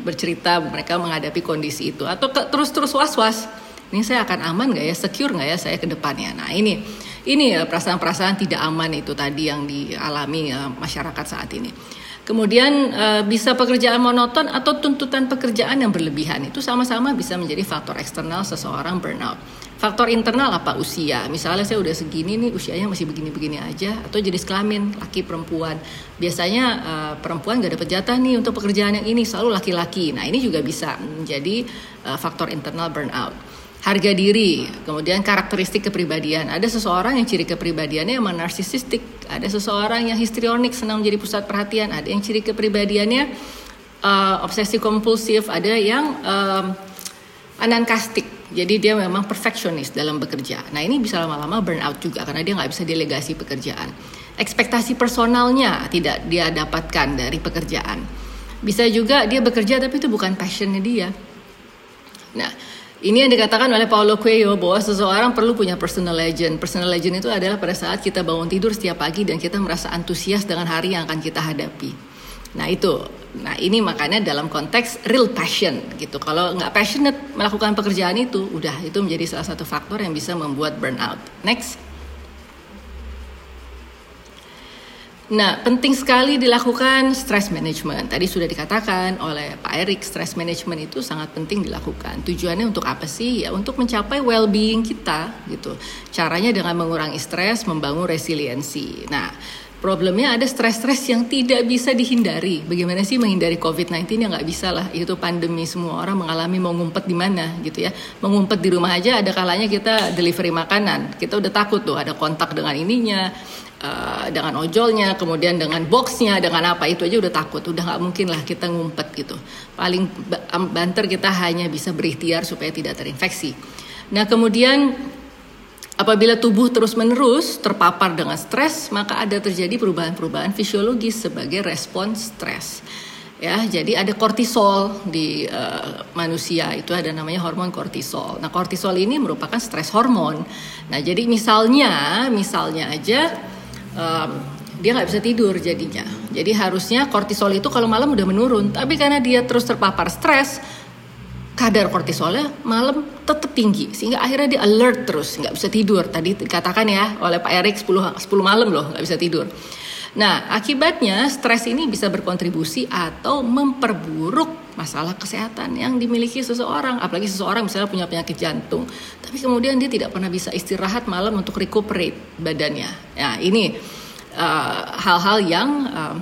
bercerita mereka menghadapi kondisi itu atau terus terus was was ini saya akan aman nggak ya, secure nggak ya saya ke depannya. Nah ini ini ya perasaan-perasaan tidak aman itu tadi yang dialami ya, masyarakat saat ini. Kemudian uh, bisa pekerjaan monoton atau tuntutan pekerjaan yang berlebihan itu sama-sama bisa menjadi faktor eksternal seseorang burnout. Faktor internal apa usia? Misalnya saya udah segini nih usianya masih begini-begini aja atau jenis kelamin laki perempuan. Biasanya uh, perempuan gak dapat jatah nih untuk pekerjaan yang ini selalu laki-laki. Nah ini juga bisa menjadi uh, faktor internal burnout harga diri, kemudian karakteristik kepribadian. Ada seseorang yang ciri kepribadiannya emang narsisistik, ada seseorang yang histrionik, senang menjadi pusat perhatian, ada yang ciri kepribadiannya uh, obsesi kompulsif, ada yang um, anankastik. Jadi dia memang perfeksionis dalam bekerja. Nah ini bisa lama-lama burnout juga karena dia nggak bisa delegasi pekerjaan. Ekspektasi personalnya tidak dia dapatkan dari pekerjaan. Bisa juga dia bekerja tapi itu bukan passionnya dia. Nah, ini yang dikatakan oleh Paulo Coelho bahwa seseorang perlu punya personal legend. Personal legend itu adalah pada saat kita bangun tidur setiap pagi dan kita merasa antusias dengan hari yang akan kita hadapi. Nah itu, nah ini makanya dalam konteks real passion gitu. Kalau nggak passionate melakukan pekerjaan itu, udah itu menjadi salah satu faktor yang bisa membuat burnout. Next. Nah, penting sekali dilakukan stress management. Tadi sudah dikatakan oleh Pak Erik, stress management itu sangat penting dilakukan. Tujuannya untuk apa sih? Ya, untuk mencapai well-being kita gitu. Caranya dengan mengurangi stres, membangun resiliensi. Nah, problemnya ada stres-stres yang tidak bisa dihindari. Bagaimana sih menghindari COVID-19 yang nggak bisa lah. Itu pandemi semua orang mengalami mau ngumpet di mana gitu ya. Mengumpet di rumah aja ada kalanya kita delivery makanan. Kita udah takut tuh ada kontak dengan ininya uh, dengan ojolnya, kemudian dengan boxnya, dengan apa itu aja udah takut, udah nggak mungkin lah kita ngumpet gitu. Paling banter kita hanya bisa berikhtiar supaya tidak terinfeksi. Nah kemudian apabila tubuh terus-menerus terpapar dengan stres, maka ada terjadi perubahan-perubahan fisiologis sebagai respon stres. Ya, jadi ada kortisol di uh, manusia itu ada namanya hormon kortisol. Nah, kortisol ini merupakan stres hormon. Nah, jadi misalnya, misalnya aja um, dia nggak bisa tidur jadinya. Jadi harusnya kortisol itu kalau malam udah menurun, tapi karena dia terus terpapar stres, kadar kortisolnya malam tetap tinggi sehingga akhirnya dia alert terus nggak bisa tidur. Tadi dikatakan ya oleh Pak Erik 10 10 malam loh nggak bisa tidur. Nah akibatnya stres ini bisa berkontribusi atau memperburuk masalah kesehatan yang dimiliki seseorang. Apalagi seseorang misalnya punya penyakit jantung tapi kemudian dia tidak pernah bisa istirahat malam untuk recuperate badannya. Nah ini uh, hal-hal uh, yang uh,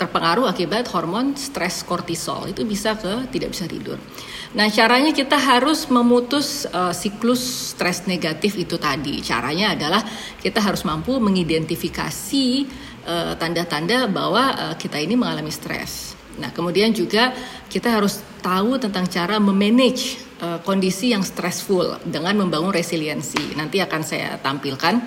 terpengaruh akibat hormon stres kortisol. Itu bisa ke tidak bisa tidur. Nah, caranya kita harus memutus uh, siklus stres negatif itu tadi. Caranya adalah kita harus mampu mengidentifikasi tanda tanda-tanda bahwa uh, kita ini mengalami stres. Nah, kemudian juga kita harus tahu tentang cara memanage uh, kondisi yang stressful dengan membangun resiliensi. Nanti akan saya tampilkan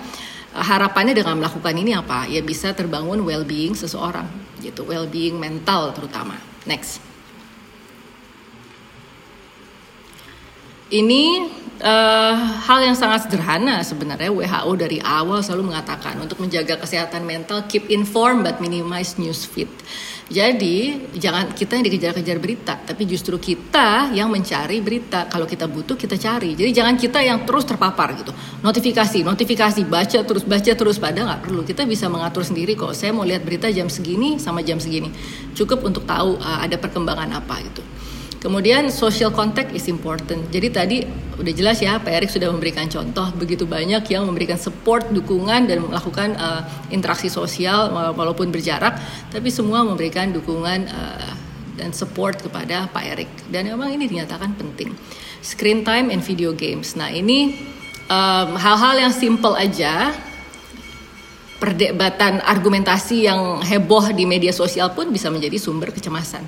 uh, harapannya dengan melakukan ini apa? Ya bisa terbangun well-being seseorang, gitu, well-being mental terutama. Next. Ini uh, hal yang sangat sederhana sebenarnya WHO dari awal selalu mengatakan untuk menjaga kesehatan mental keep informed but minimize news feed. Jadi jangan kita yang dikejar-kejar berita, tapi justru kita yang mencari berita. Kalau kita butuh kita cari. Jadi jangan kita yang terus terpapar gitu. Notifikasi, notifikasi, baca terus, baca terus. Padahal nggak perlu. Kita bisa mengatur sendiri kok. Saya mau lihat berita jam segini sama jam segini. Cukup untuk tahu uh, ada perkembangan apa gitu. Kemudian social contact is important. Jadi tadi udah jelas ya, Pak Erik sudah memberikan contoh begitu banyak yang memberikan support, dukungan dan melakukan uh, interaksi sosial walaupun berjarak, tapi semua memberikan dukungan uh, dan support kepada Pak Erik. Dan memang ini dinyatakan penting. Screen time and video games. Nah ini hal-hal um, yang simple aja perdebatan argumentasi yang heboh di media sosial pun bisa menjadi sumber kecemasan.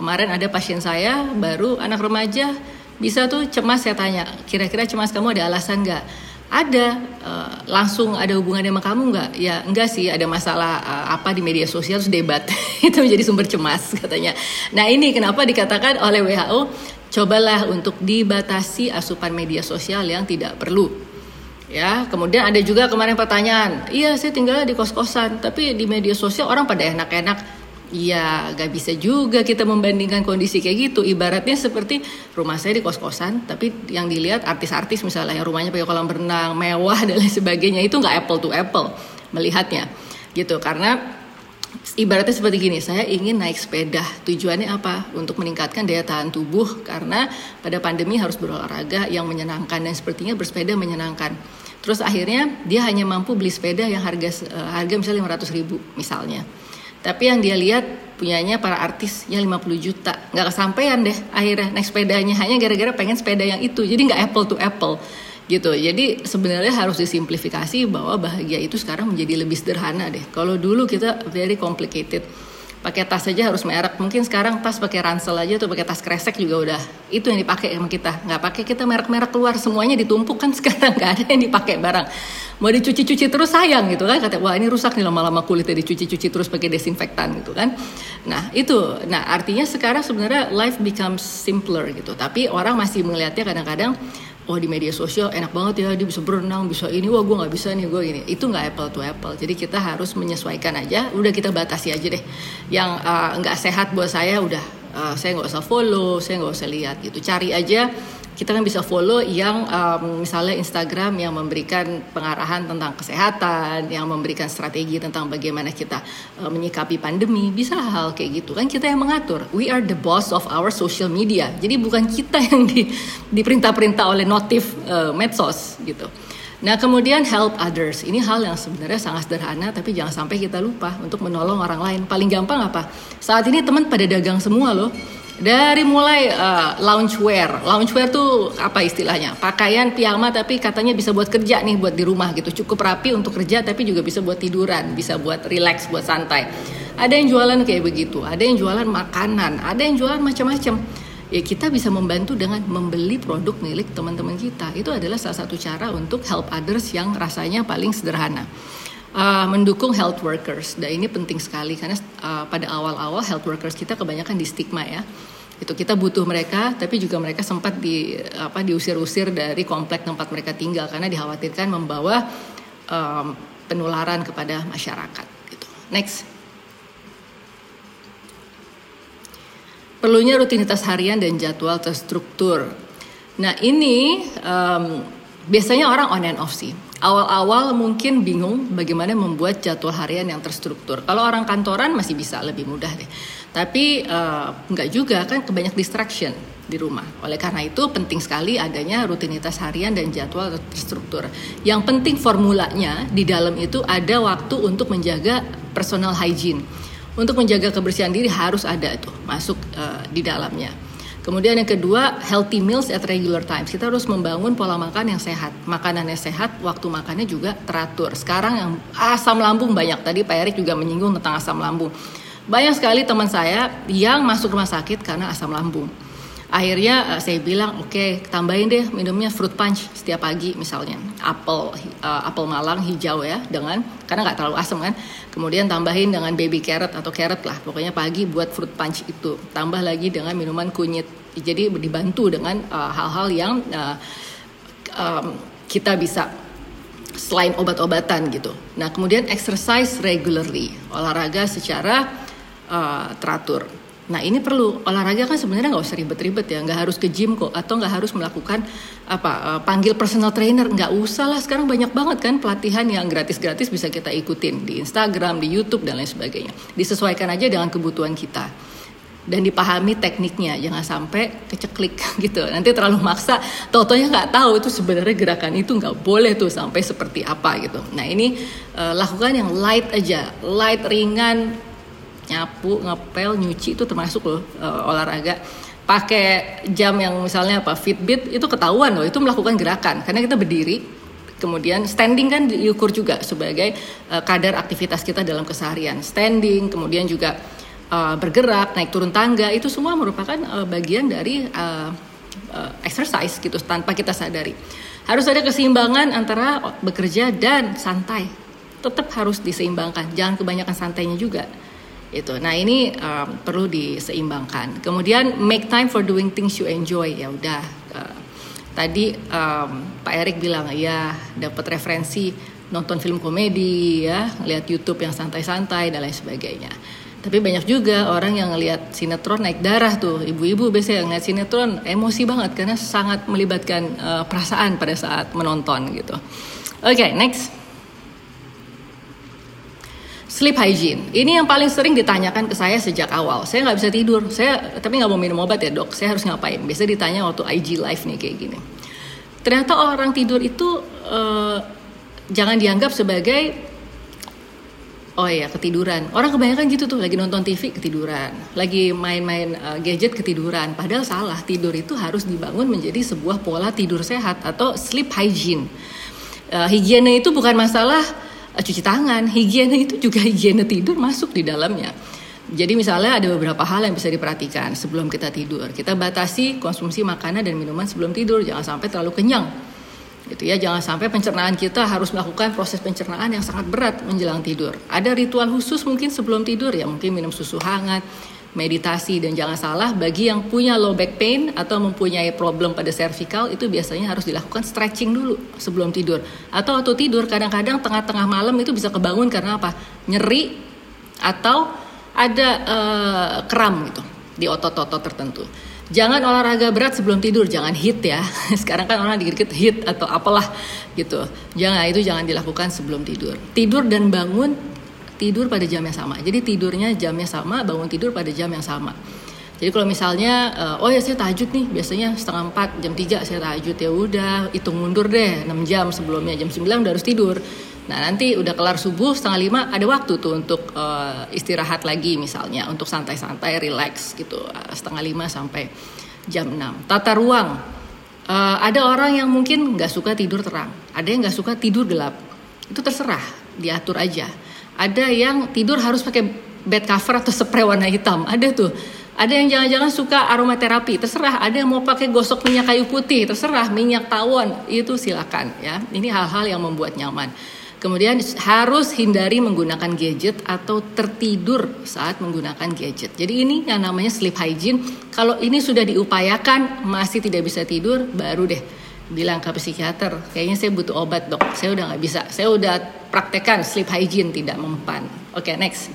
Kemarin ada pasien saya baru anak remaja bisa tuh cemas saya tanya, kira-kira cemas kamu ada alasan nggak? Ada, uh, langsung ada hubungan sama kamu nggak? Ya enggak sih, ada masalah uh, apa di media sosial terus debat itu menjadi sumber cemas katanya. Nah ini kenapa dikatakan oleh WHO cobalah untuk dibatasi asupan media sosial yang tidak perlu. Ya, kemudian ada juga kemarin pertanyaan, iya saya tinggal di kos-kosan, tapi di media sosial orang pada enak-enak Iya, gak bisa juga kita membandingkan kondisi kayak gitu. Ibaratnya seperti rumah saya di kos-kosan, tapi yang dilihat artis-artis misalnya yang rumahnya pakai kolam berenang, mewah dan lain sebagainya itu nggak apple to apple melihatnya, gitu. Karena ibaratnya seperti gini, saya ingin naik sepeda. Tujuannya apa? Untuk meningkatkan daya tahan tubuh karena pada pandemi harus berolahraga yang menyenangkan dan sepertinya bersepeda menyenangkan. Terus akhirnya dia hanya mampu beli sepeda yang harga uh, harga misalnya 500 ribu misalnya tapi yang dia lihat punyanya para artis yang 50 juta. Nggak kesampaian deh akhirnya naik sepedanya. Hanya gara-gara pengen sepeda yang itu. Jadi nggak apple to apple gitu. Jadi sebenarnya harus disimplifikasi bahwa bahagia itu sekarang menjadi lebih sederhana deh. Kalau dulu kita very complicated pakai tas saja harus merek. Mungkin sekarang tas pakai ransel aja tuh pakai tas kresek juga udah itu yang dipakai sama kita. Nggak pakai kita merek-merek keluar. Semuanya ditumpuk kan sekarang. Nggak ada yang dipakai barang. Mau dicuci-cuci terus sayang gitu kan. Kata wah ini rusak nih lama-lama kulitnya dicuci-cuci terus pakai desinfektan gitu kan. Nah itu. Nah artinya sekarang sebenarnya life becomes simpler gitu. Tapi orang masih melihatnya kadang-kadang oh di media sosial enak banget ya dia bisa berenang bisa ini wah gue nggak bisa nih gue ini. Itu nggak apple to apple. Jadi kita harus menyesuaikan aja udah kita batasi aja deh. Yang uh, nggak uh, sehat buat saya udah uh, saya nggak usah follow saya nggak usah lihat gitu cari aja kita kan bisa follow yang um, misalnya Instagram yang memberikan pengarahan tentang kesehatan, yang memberikan strategi tentang bagaimana kita uh, menyikapi pandemi, bisa hal kayak gitu kan kita yang mengatur. We are the boss of our social media. Jadi bukan kita yang di, diperintah-perintah oleh notif uh, medsos gitu. Nah kemudian help others Ini hal yang sebenarnya sangat sederhana Tapi jangan sampai kita lupa untuk menolong orang lain Paling gampang apa? Saat ini teman pada dagang semua loh dari mulai uh, loungewear, loungewear tuh apa istilahnya? Pakaian piyama tapi katanya bisa buat kerja nih, buat di rumah gitu. Cukup rapi untuk kerja tapi juga bisa buat tiduran, bisa buat relax, buat santai. Ada yang jualan kayak begitu, ada yang jualan makanan, ada yang jualan macam-macam. Ya kita bisa membantu dengan membeli produk milik teman-teman kita. Itu adalah salah satu cara untuk help others yang rasanya paling sederhana. Uh, mendukung health workers. Dan ini penting sekali karena uh, pada awal-awal health workers kita kebanyakan di stigma ya. Itu kita butuh mereka, tapi juga mereka sempat di apa diusir-usir dari komplek tempat mereka tinggal karena dikhawatirkan membawa um, penularan kepada masyarakat. Gitu. Next. Perlunya rutinitas harian dan jadwal terstruktur. Nah ini um, biasanya orang on and off sih awal-awal mungkin bingung bagaimana membuat jadwal harian yang terstruktur. Kalau orang kantoran masih bisa lebih mudah deh. Tapi uh, nggak juga kan kebanyak distraction di rumah. Oleh karena itu penting sekali adanya rutinitas harian dan jadwal terstruktur. Yang penting formulanya di dalam itu ada waktu untuk menjaga personal hygiene. Untuk menjaga kebersihan diri harus ada tuh masuk uh, di dalamnya. Kemudian yang kedua, healthy meals at regular times. Kita harus membangun pola makan yang sehat. Makanannya sehat, waktu makannya juga teratur. Sekarang yang asam lambung banyak. Tadi Pak Erik juga menyinggung tentang asam lambung. Banyak sekali teman saya yang masuk rumah sakit karena asam lambung akhirnya uh, saya bilang oke okay, tambahin deh minumnya fruit punch setiap pagi misalnya. Apel uh, apel malang hijau ya dengan karena nggak terlalu asam kan. Kemudian tambahin dengan baby carrot atau carrot lah pokoknya pagi buat fruit punch itu. Tambah lagi dengan minuman kunyit. Jadi dibantu dengan uh, hal-hal uh, yang uh, um, kita bisa selain obat-obatan gitu. Nah kemudian exercise regularly olahraga secara uh, teratur Nah ini perlu olahraga kan sebenarnya nggak usah ribet-ribet ya, nggak harus ke gym kok atau nggak harus melakukan apa uh, panggil personal trainer, nggak usah lah. Sekarang banyak banget kan pelatihan yang gratis-gratis bisa kita ikutin di Instagram, di YouTube dan lain sebagainya. Disesuaikan aja dengan kebutuhan kita. Dan dipahami tekniknya jangan sampai keceklik gitu. Nanti terlalu maksa. Totonya nggak tahu itu sebenarnya gerakan itu nggak boleh tuh sampai seperti apa gitu. Nah ini uh, lakukan yang light aja. Light ringan nyapu ngepel nyuci itu termasuk loh uh, olahraga. Pakai jam yang misalnya apa Fitbit itu ketahuan loh itu melakukan gerakan. Karena kita berdiri kemudian standing kan diukur juga sebagai uh, kadar aktivitas kita dalam keseharian. Standing kemudian juga uh, bergerak naik turun tangga itu semua merupakan uh, bagian dari uh, uh, exercise gitu tanpa kita sadari. Harus ada keseimbangan antara bekerja dan santai. Tetap harus diseimbangkan jangan kebanyakan santainya juga itu. Nah ini um, perlu diseimbangkan. Kemudian make time for doing things you enjoy ya udah. Uh, tadi um, Pak Erik bilang ya dapat referensi nonton film komedi ya, lihat YouTube yang santai-santai dan lain sebagainya. Tapi banyak juga orang yang ngelihat sinetron naik darah tuh. Ibu-ibu biasanya ngeliat sinetron emosi banget karena sangat melibatkan uh, perasaan pada saat menonton gitu. Oke, okay, next. Sleep hygiene. Ini yang paling sering ditanyakan ke saya sejak awal. Saya nggak bisa tidur. Saya tapi nggak mau minum obat ya dok. Saya harus ngapain? Biasa ditanya waktu IG live nih kayak gini. Ternyata orang tidur itu uh, jangan dianggap sebagai Oh iya ketiduran. Orang kebanyakan gitu tuh lagi nonton TV ketiduran, lagi main-main uh, gadget ketiduran. Padahal salah. Tidur itu harus dibangun menjadi sebuah pola tidur sehat atau sleep hygiene. Uh, higiene itu bukan masalah cuci tangan. Higiene itu juga higiene tidur masuk di dalamnya. Jadi misalnya ada beberapa hal yang bisa diperhatikan sebelum kita tidur. Kita batasi konsumsi makanan dan minuman sebelum tidur. Jangan sampai terlalu kenyang gitu ya jangan sampai pencernaan kita harus melakukan proses pencernaan yang sangat berat menjelang tidur ada ritual khusus mungkin sebelum tidur ya mungkin minum susu hangat meditasi dan jangan salah bagi yang punya low back pain atau mempunyai problem pada cervical itu biasanya harus dilakukan stretching dulu sebelum tidur atau waktu tidur kadang-kadang tengah-tengah malam itu bisa kebangun karena apa nyeri atau ada uh, kram gitu di otot-otot tertentu Jangan olahraga berat sebelum tidur, jangan hit ya. Sekarang kan orang dikit-dikit hit atau apalah gitu. Jangan itu jangan dilakukan sebelum tidur. Tidur dan bangun tidur pada jam yang sama. Jadi tidurnya jamnya sama, bangun tidur pada jam yang sama. Jadi kalau misalnya, uh, oh ya saya tahajud nih, biasanya setengah empat, jam tiga saya tahajud ya udah, hitung mundur deh, 6 jam sebelumnya, jam 9 udah harus tidur. Nah nanti udah kelar subuh setengah lima ada waktu tuh untuk uh, istirahat lagi misalnya, untuk santai-santai, relax gitu, uh, setengah lima sampai jam 6. Tata ruang, uh, ada orang yang mungkin nggak suka tidur terang, ada yang nggak suka tidur gelap, itu terserah, diatur aja. Ada yang tidur harus pakai bed cover atau spray warna hitam, ada tuh ada yang jangan-jangan suka aromaterapi, terserah. Ada yang mau pakai gosok minyak kayu putih, terserah. Minyak tawon, itu silakan ya. Ini hal-hal yang membuat nyaman. Kemudian harus hindari menggunakan gadget atau tertidur saat menggunakan gadget. Jadi ini yang namanya sleep hygiene. Kalau ini sudah diupayakan masih tidak bisa tidur, baru deh bilang ke psikiater. Kayaknya saya butuh obat dok. Saya udah nggak bisa. Saya udah praktekkan sleep hygiene tidak mempan. Oke okay, next.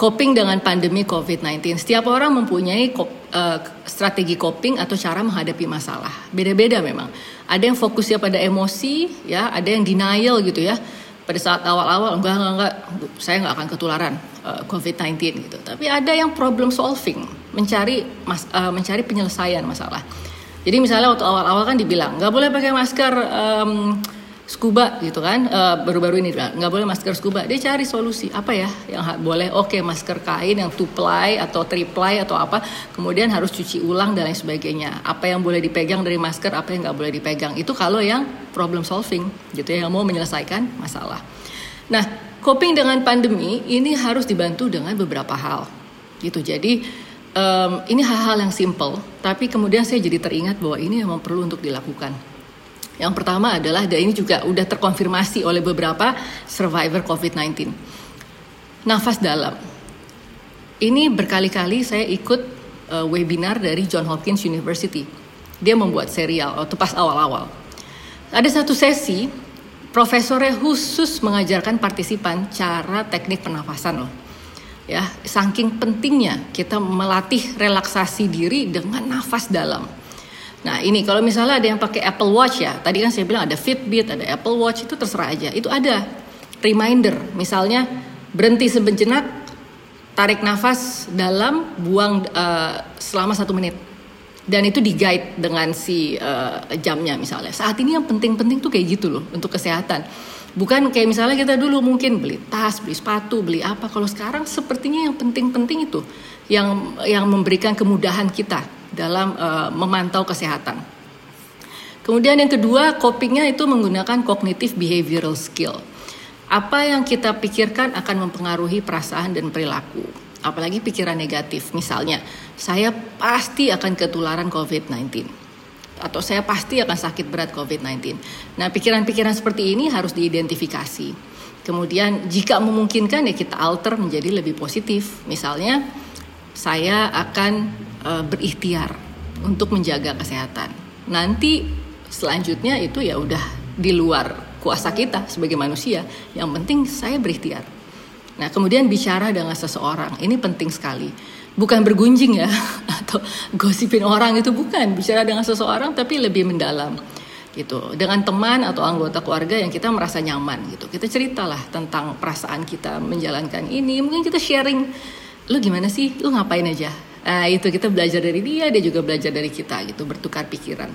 Coping dengan pandemi COVID-19. Setiap orang mempunyai uh, strategi coping atau cara menghadapi masalah. Beda-beda memang. Ada yang fokusnya pada emosi, ya, ada yang denial gitu ya. Pada saat awal-awal enggak enggak enggak, saya nggak akan ketularan uh, COVID-19 gitu. Tapi ada yang problem solving, mencari mas, uh, mencari penyelesaian masalah. Jadi misalnya waktu awal-awal kan dibilang nggak boleh pakai masker um, scuba gitu kan. Baru baru-baru ini nggak boleh masker scuba. Dia cari solusi apa ya yang boleh oke okay, masker kain yang two ply atau three atau apa kemudian harus cuci ulang dan lain sebagainya. Apa yang boleh dipegang dari masker apa yang nggak boleh dipegang. Itu kalau yang problem solving gitu ya yang mau menyelesaikan masalah. Nah coping dengan pandemi ini harus dibantu dengan beberapa hal gitu. Jadi um, ini hal-hal yang simple tapi kemudian saya jadi teringat bahwa ini memang perlu untuk dilakukan yang pertama adalah dan ini juga udah terkonfirmasi oleh beberapa survivor COVID-19. Nafas dalam. Ini berkali-kali saya ikut uh, webinar dari John Hopkins University. Dia membuat serial waktu pas awal-awal. Ada satu sesi profesornya khusus mengajarkan partisipan cara teknik pernafasan loh. Ya, saking pentingnya kita melatih relaksasi diri dengan nafas dalam Nah ini kalau misalnya ada yang pakai Apple Watch ya, tadi kan saya bilang ada Fitbit, ada Apple Watch itu terserah aja. Itu ada reminder, misalnya berhenti sebenjenak, tarik nafas dalam, buang uh, selama satu menit. Dan itu di guide dengan si uh, jamnya misalnya. Saat ini yang penting-penting tuh kayak gitu loh untuk kesehatan. Bukan kayak misalnya kita dulu mungkin beli tas, beli sepatu, beli apa. Kalau sekarang sepertinya yang penting-penting itu yang yang memberikan kemudahan kita dalam uh, memantau kesehatan. Kemudian yang kedua, copingnya itu menggunakan cognitive behavioral skill. Apa yang kita pikirkan akan mempengaruhi perasaan dan perilaku. Apalagi pikiran negatif. Misalnya, saya pasti akan ketularan COVID-19 atau saya pasti akan sakit berat COVID-19. Nah, pikiran-pikiran seperti ini harus diidentifikasi. Kemudian jika memungkinkan ya kita alter menjadi lebih positif. Misalnya saya akan uh, berikhtiar untuk menjaga kesehatan. Nanti selanjutnya itu ya udah di luar kuasa kita sebagai manusia. Yang penting saya berikhtiar. Nah, kemudian bicara dengan seseorang, ini penting sekali. Bukan bergunjing ya, atau gosipin orang itu bukan. Bicara dengan seseorang tapi lebih mendalam gitu. Dengan teman atau anggota keluarga yang kita merasa nyaman gitu. Kita ceritalah tentang perasaan kita menjalankan ini. Mungkin kita sharing, lu gimana sih? Lu ngapain aja? Nah, itu kita belajar dari dia, dia juga belajar dari kita gitu, bertukar pikiran.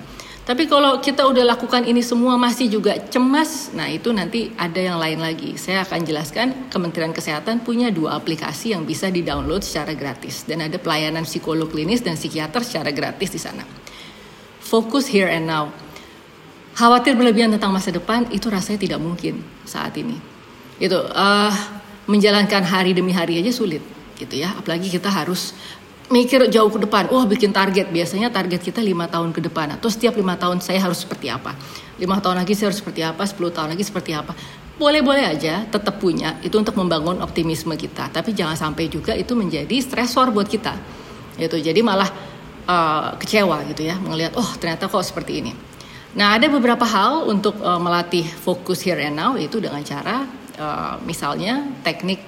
Tapi kalau kita udah lakukan ini semua masih juga cemas, nah itu nanti ada yang lain lagi. Saya akan jelaskan Kementerian Kesehatan punya dua aplikasi yang bisa di-download secara gratis dan ada pelayanan psikolog klinis dan psikiater secara gratis di sana. Fokus here and now. Khawatir berlebihan tentang masa depan itu rasanya tidak mungkin saat ini. Itu uh, menjalankan hari demi hari aja sulit gitu ya. Apalagi kita harus mikir jauh ke depan. Wah bikin target. Biasanya target kita lima tahun ke depan. Atau setiap lima tahun saya harus seperti apa. Lima tahun lagi saya harus seperti apa. Sepuluh tahun lagi seperti apa. Boleh-boleh aja tetap punya. Itu untuk membangun optimisme kita. Tapi jangan sampai juga itu menjadi stresor buat kita. Itu jadi malah uh, kecewa gitu ya. Melihat oh ternyata kok seperti ini. Nah ada beberapa hal untuk uh, melatih fokus here and now. Itu dengan cara uh, misalnya teknik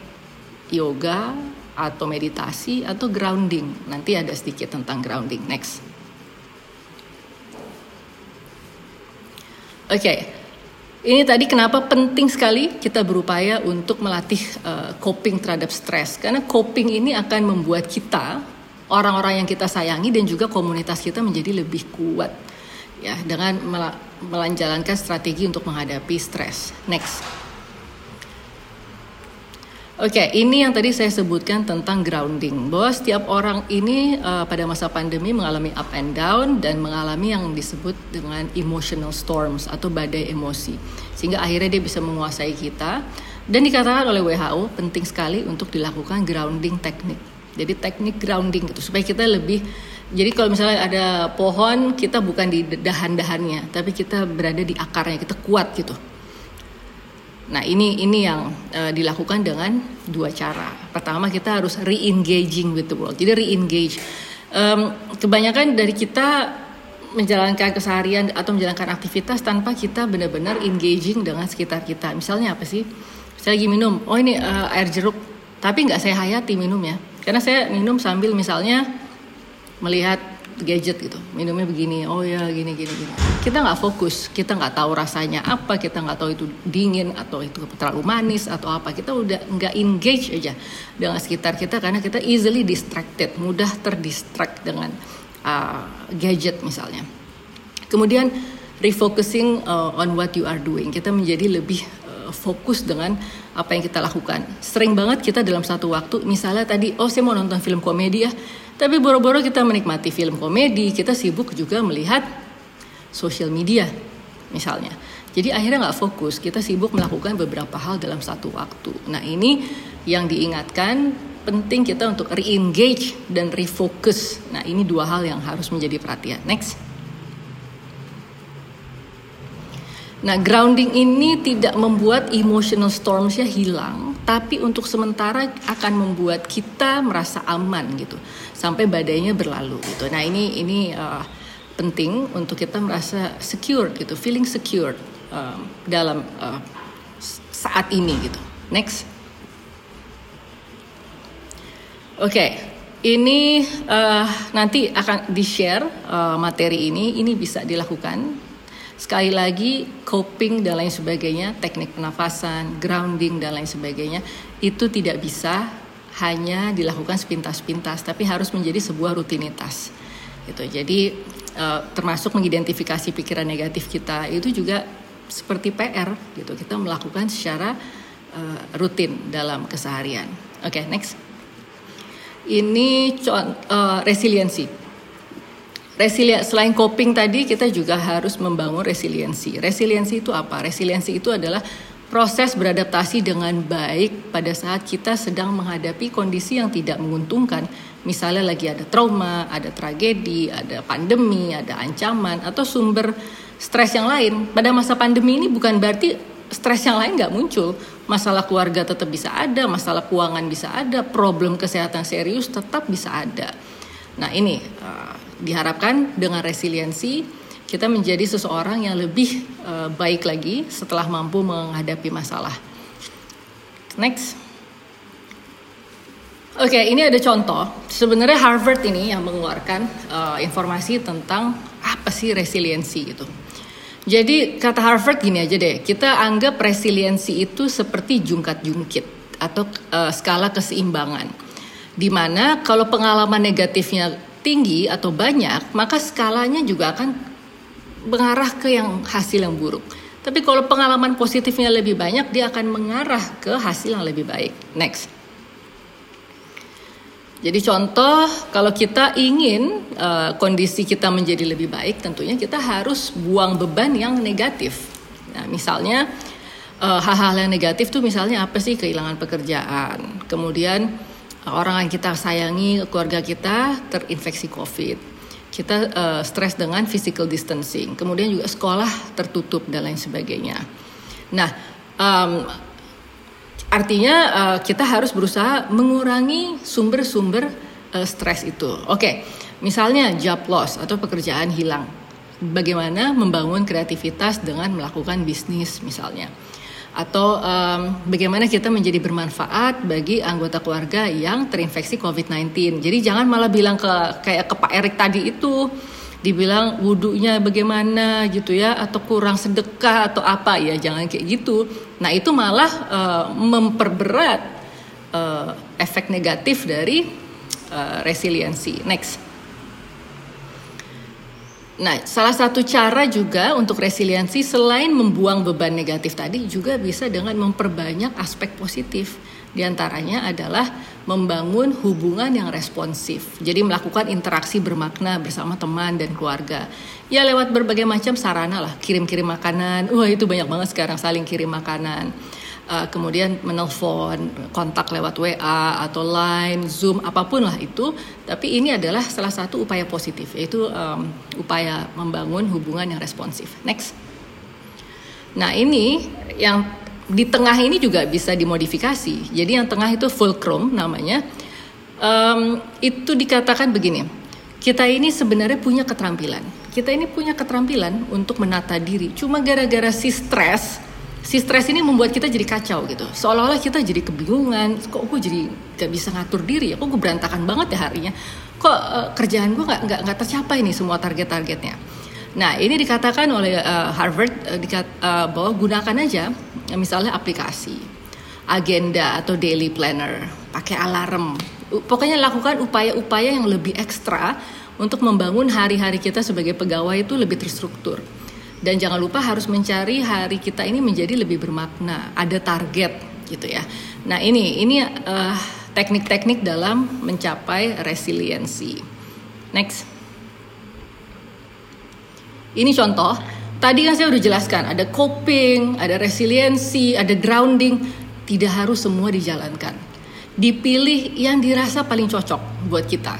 yoga atau meditasi atau grounding. Nanti ada sedikit tentang grounding. Next. Oke. Okay. Ini tadi kenapa penting sekali kita berupaya untuk melatih uh, coping terhadap stres. Karena coping ini akan membuat kita, orang-orang yang kita sayangi dan juga komunitas kita menjadi lebih kuat ya dengan melanjalankan strategi untuk menghadapi stres. Next. Oke, okay, ini yang tadi saya sebutkan tentang grounding. Bahwa setiap orang ini uh, pada masa pandemi mengalami up and down dan mengalami yang disebut dengan emotional storms atau badai emosi. Sehingga akhirnya dia bisa menguasai kita. Dan dikatakan oleh WHO penting sekali untuk dilakukan grounding teknik. Jadi teknik grounding gitu supaya kita lebih jadi kalau misalnya ada pohon kita bukan di dahan-dahannya, tapi kita berada di akarnya, kita kuat gitu. Nah ini ini yang uh, dilakukan dengan dua cara. Pertama kita harus re-engaging with the world. Jadi re-engage. Um, kebanyakan dari kita menjalankan keseharian atau menjalankan aktivitas tanpa kita benar-benar engaging dengan sekitar kita. Misalnya apa sih? Saya lagi minum, oh ini uh, air jeruk, tapi nggak saya hayati minumnya. Karena saya minum sambil misalnya melihat gadget gitu. Minumnya begini oh ya gini gini gini. Kita nggak fokus kita nggak tahu rasanya apa kita nggak tahu itu dingin atau itu terlalu manis atau apa. Kita udah nggak engage aja dengan sekitar kita karena kita easily distracted mudah terdistract dengan uh, gadget misalnya. Kemudian refocusing uh, on what you are doing. Kita menjadi lebih uh, fokus dengan apa yang kita lakukan. Sering banget kita dalam satu waktu misalnya tadi oh saya mau nonton film komedi ya tapi boro-boro kita menikmati film komedi, kita sibuk juga melihat sosial media misalnya. Jadi akhirnya nggak fokus, kita sibuk melakukan beberapa hal dalam satu waktu. Nah ini yang diingatkan penting kita untuk re-engage dan refocus. Nah ini dua hal yang harus menjadi perhatian. Next. Nah, grounding ini tidak membuat emotional stormsnya hilang, tapi untuk sementara akan membuat kita merasa aman gitu sampai badainya berlalu gitu. Nah, ini ini uh, penting untuk kita merasa secure gitu, feeling secure uh, dalam uh, saat ini gitu. Next. Oke, okay. ini uh, nanti akan di-share uh, materi ini. Ini bisa dilakukan Sekali lagi, coping dan lain sebagainya, teknik pernafasan, grounding dan lain sebagainya, itu tidak bisa hanya dilakukan sepintas-pintas, tapi harus menjadi sebuah rutinitas. Gitu. Jadi uh, termasuk mengidentifikasi pikiran negatif kita itu juga seperti PR gitu. Kita melakukan secara uh, rutin dalam keseharian. Oke, okay, next. Ini uh, resiliensi Resilien, selain coping tadi kita juga harus membangun resiliensi. Resiliensi itu apa? Resiliensi itu adalah proses beradaptasi dengan baik pada saat kita sedang menghadapi kondisi yang tidak menguntungkan. Misalnya lagi ada trauma, ada tragedi, ada pandemi, ada ancaman atau sumber stres yang lain. Pada masa pandemi ini bukan berarti stres yang lain nggak muncul. Masalah keluarga tetap bisa ada, masalah keuangan bisa ada, problem kesehatan serius tetap bisa ada. Nah ini uh, diharapkan dengan resiliensi kita menjadi seseorang yang lebih uh, baik lagi setelah mampu menghadapi masalah. Next. Oke, okay, ini ada contoh. Sebenarnya Harvard ini yang mengeluarkan uh, informasi tentang apa sih resiliensi gitu. Jadi kata Harvard gini aja deh, kita anggap resiliensi itu seperti jungkat-jungkit atau uh, skala keseimbangan. Di mana kalau pengalaman negatifnya tinggi atau banyak, maka skalanya juga akan mengarah ke yang hasil yang buruk. Tapi kalau pengalaman positifnya lebih banyak, dia akan mengarah ke hasil yang lebih baik. Next. Jadi contoh kalau kita ingin uh, kondisi kita menjadi lebih baik, tentunya kita harus buang beban yang negatif. Nah, misalnya uh, hal-hal yang negatif tuh misalnya apa sih kehilangan pekerjaan, kemudian uh, orang yang kita sayangi, keluarga kita terinfeksi COVID, kita uh, stres dengan physical distancing, kemudian juga sekolah tertutup dan lain sebagainya. Nah, um, Artinya uh, kita harus berusaha mengurangi sumber-sumber uh, stres itu. Oke, okay. misalnya job loss atau pekerjaan hilang. Bagaimana membangun kreativitas dengan melakukan bisnis misalnya. Atau um, bagaimana kita menjadi bermanfaat bagi anggota keluarga yang terinfeksi COVID-19. Jadi jangan malah bilang ke kayak ke Pak Erik tadi itu dibilang wudhunya bagaimana gitu ya atau kurang sedekah atau apa. Ya jangan kayak gitu. Nah itu malah uh, memperberat uh, efek negatif dari uh, resiliensi. Next Nah, salah satu cara juga untuk resiliensi selain membuang beban negatif tadi juga bisa dengan memperbanyak aspek positif. Di antaranya adalah membangun hubungan yang responsif. Jadi melakukan interaksi bermakna bersama teman dan keluarga. Ya lewat berbagai macam sarana lah, kirim-kirim makanan. Wah itu banyak banget sekarang saling kirim makanan. Uh, kemudian menelpon, kontak lewat WA atau Line, Zoom, apa pun lah itu. Tapi ini adalah salah satu upaya positif, yaitu um, upaya membangun hubungan yang responsif. Next. Nah ini yang di tengah ini juga bisa dimodifikasi. Jadi yang tengah itu fulcrum namanya. Um, itu dikatakan begini. Kita ini sebenarnya punya keterampilan. Kita ini punya keterampilan untuk menata diri. Cuma gara-gara si stres, si stres ini membuat kita jadi kacau gitu. Seolah-olah kita jadi kebingungan. Kok gue jadi gak bisa ngatur diri ya? Kok gue berantakan banget ya harinya? Kok uh, kerjaan gue gak, gak, gak tercapai nih semua target-targetnya? Nah ini dikatakan oleh uh, Harvard uh, dikat, uh, bahwa gunakan aja misalnya aplikasi, agenda atau daily planner, pakai alarm. Pokoknya lakukan upaya-upaya yang lebih ekstra untuk membangun hari-hari kita sebagai pegawai itu lebih terstruktur. Dan jangan lupa harus mencari hari kita ini menjadi lebih bermakna, ada target gitu ya. Nah ini ini uh, teknik-teknik dalam mencapai resiliensi. Next. Ini contoh Tadi kan saya udah jelaskan, ada coping, ada resiliensi, ada grounding. Tidak harus semua dijalankan. Dipilih yang dirasa paling cocok buat kita.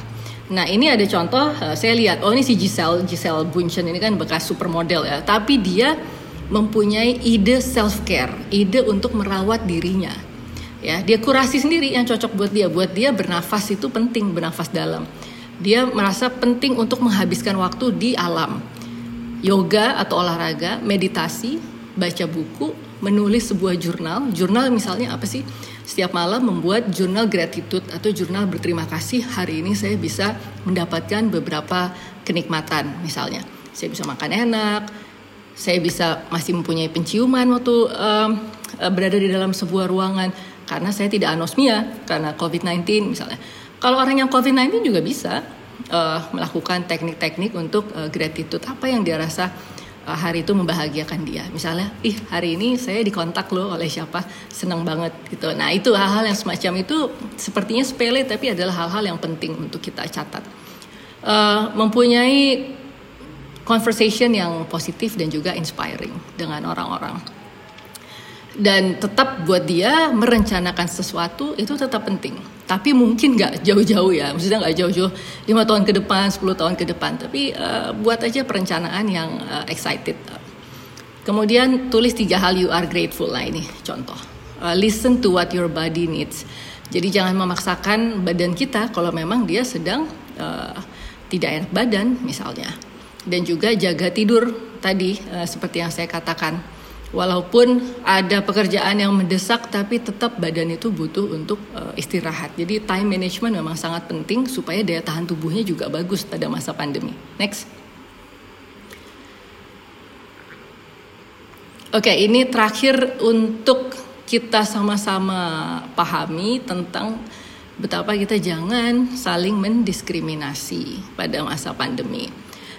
Nah ini ada contoh, uh, saya lihat, oh ini si Giselle, Giselle Bunchen ini kan bekas supermodel ya. Tapi dia mempunyai ide self care, ide untuk merawat dirinya. Ya, dia kurasi sendiri yang cocok buat dia. Buat dia bernafas itu penting, bernafas dalam. Dia merasa penting untuk menghabiskan waktu di alam yoga atau olahraga, meditasi, baca buku, menulis sebuah jurnal. Jurnal misalnya apa sih? Setiap malam membuat jurnal gratitude atau jurnal berterima kasih. Hari ini saya bisa mendapatkan beberapa kenikmatan misalnya. Saya bisa makan enak, saya bisa masih mempunyai penciuman waktu um, berada di dalam sebuah ruangan karena saya tidak anosmia karena COVID-19 misalnya. Kalau orang yang COVID-19 juga bisa, uh, melakukan teknik-teknik untuk uh, gratitude apa yang dia rasa hari itu membahagiakan dia. Misalnya ih hari ini saya dikontak loh oleh siapa senang banget gitu. Nah itu hal-hal yang semacam itu sepertinya sepele tapi adalah hal-hal yang penting untuk kita catat. Uh, mempunyai conversation yang positif dan juga inspiring dengan orang-orang dan tetap buat dia merencanakan sesuatu itu tetap penting. Tapi mungkin nggak jauh-jauh ya. Maksudnya nggak jauh-jauh. Lima tahun ke depan 10 tahun ke depan. Tapi uh, buat aja perencanaan yang uh, excited. Kemudian tulis tiga hal you are grateful. Lah ini contoh. Uh, listen to what your body needs. Jadi jangan memaksakan badan kita kalau memang dia sedang uh, tidak enak badan misalnya. Dan juga jaga tidur. Tadi uh, seperti yang saya katakan walaupun ada pekerjaan yang mendesak tapi tetap badan itu butuh untuk uh, istirahat. Jadi time management memang sangat penting supaya daya tahan tubuhnya juga bagus pada masa pandemi. Next. Oke, okay, ini terakhir untuk kita sama-sama pahami tentang betapa kita jangan saling mendiskriminasi pada masa pandemi.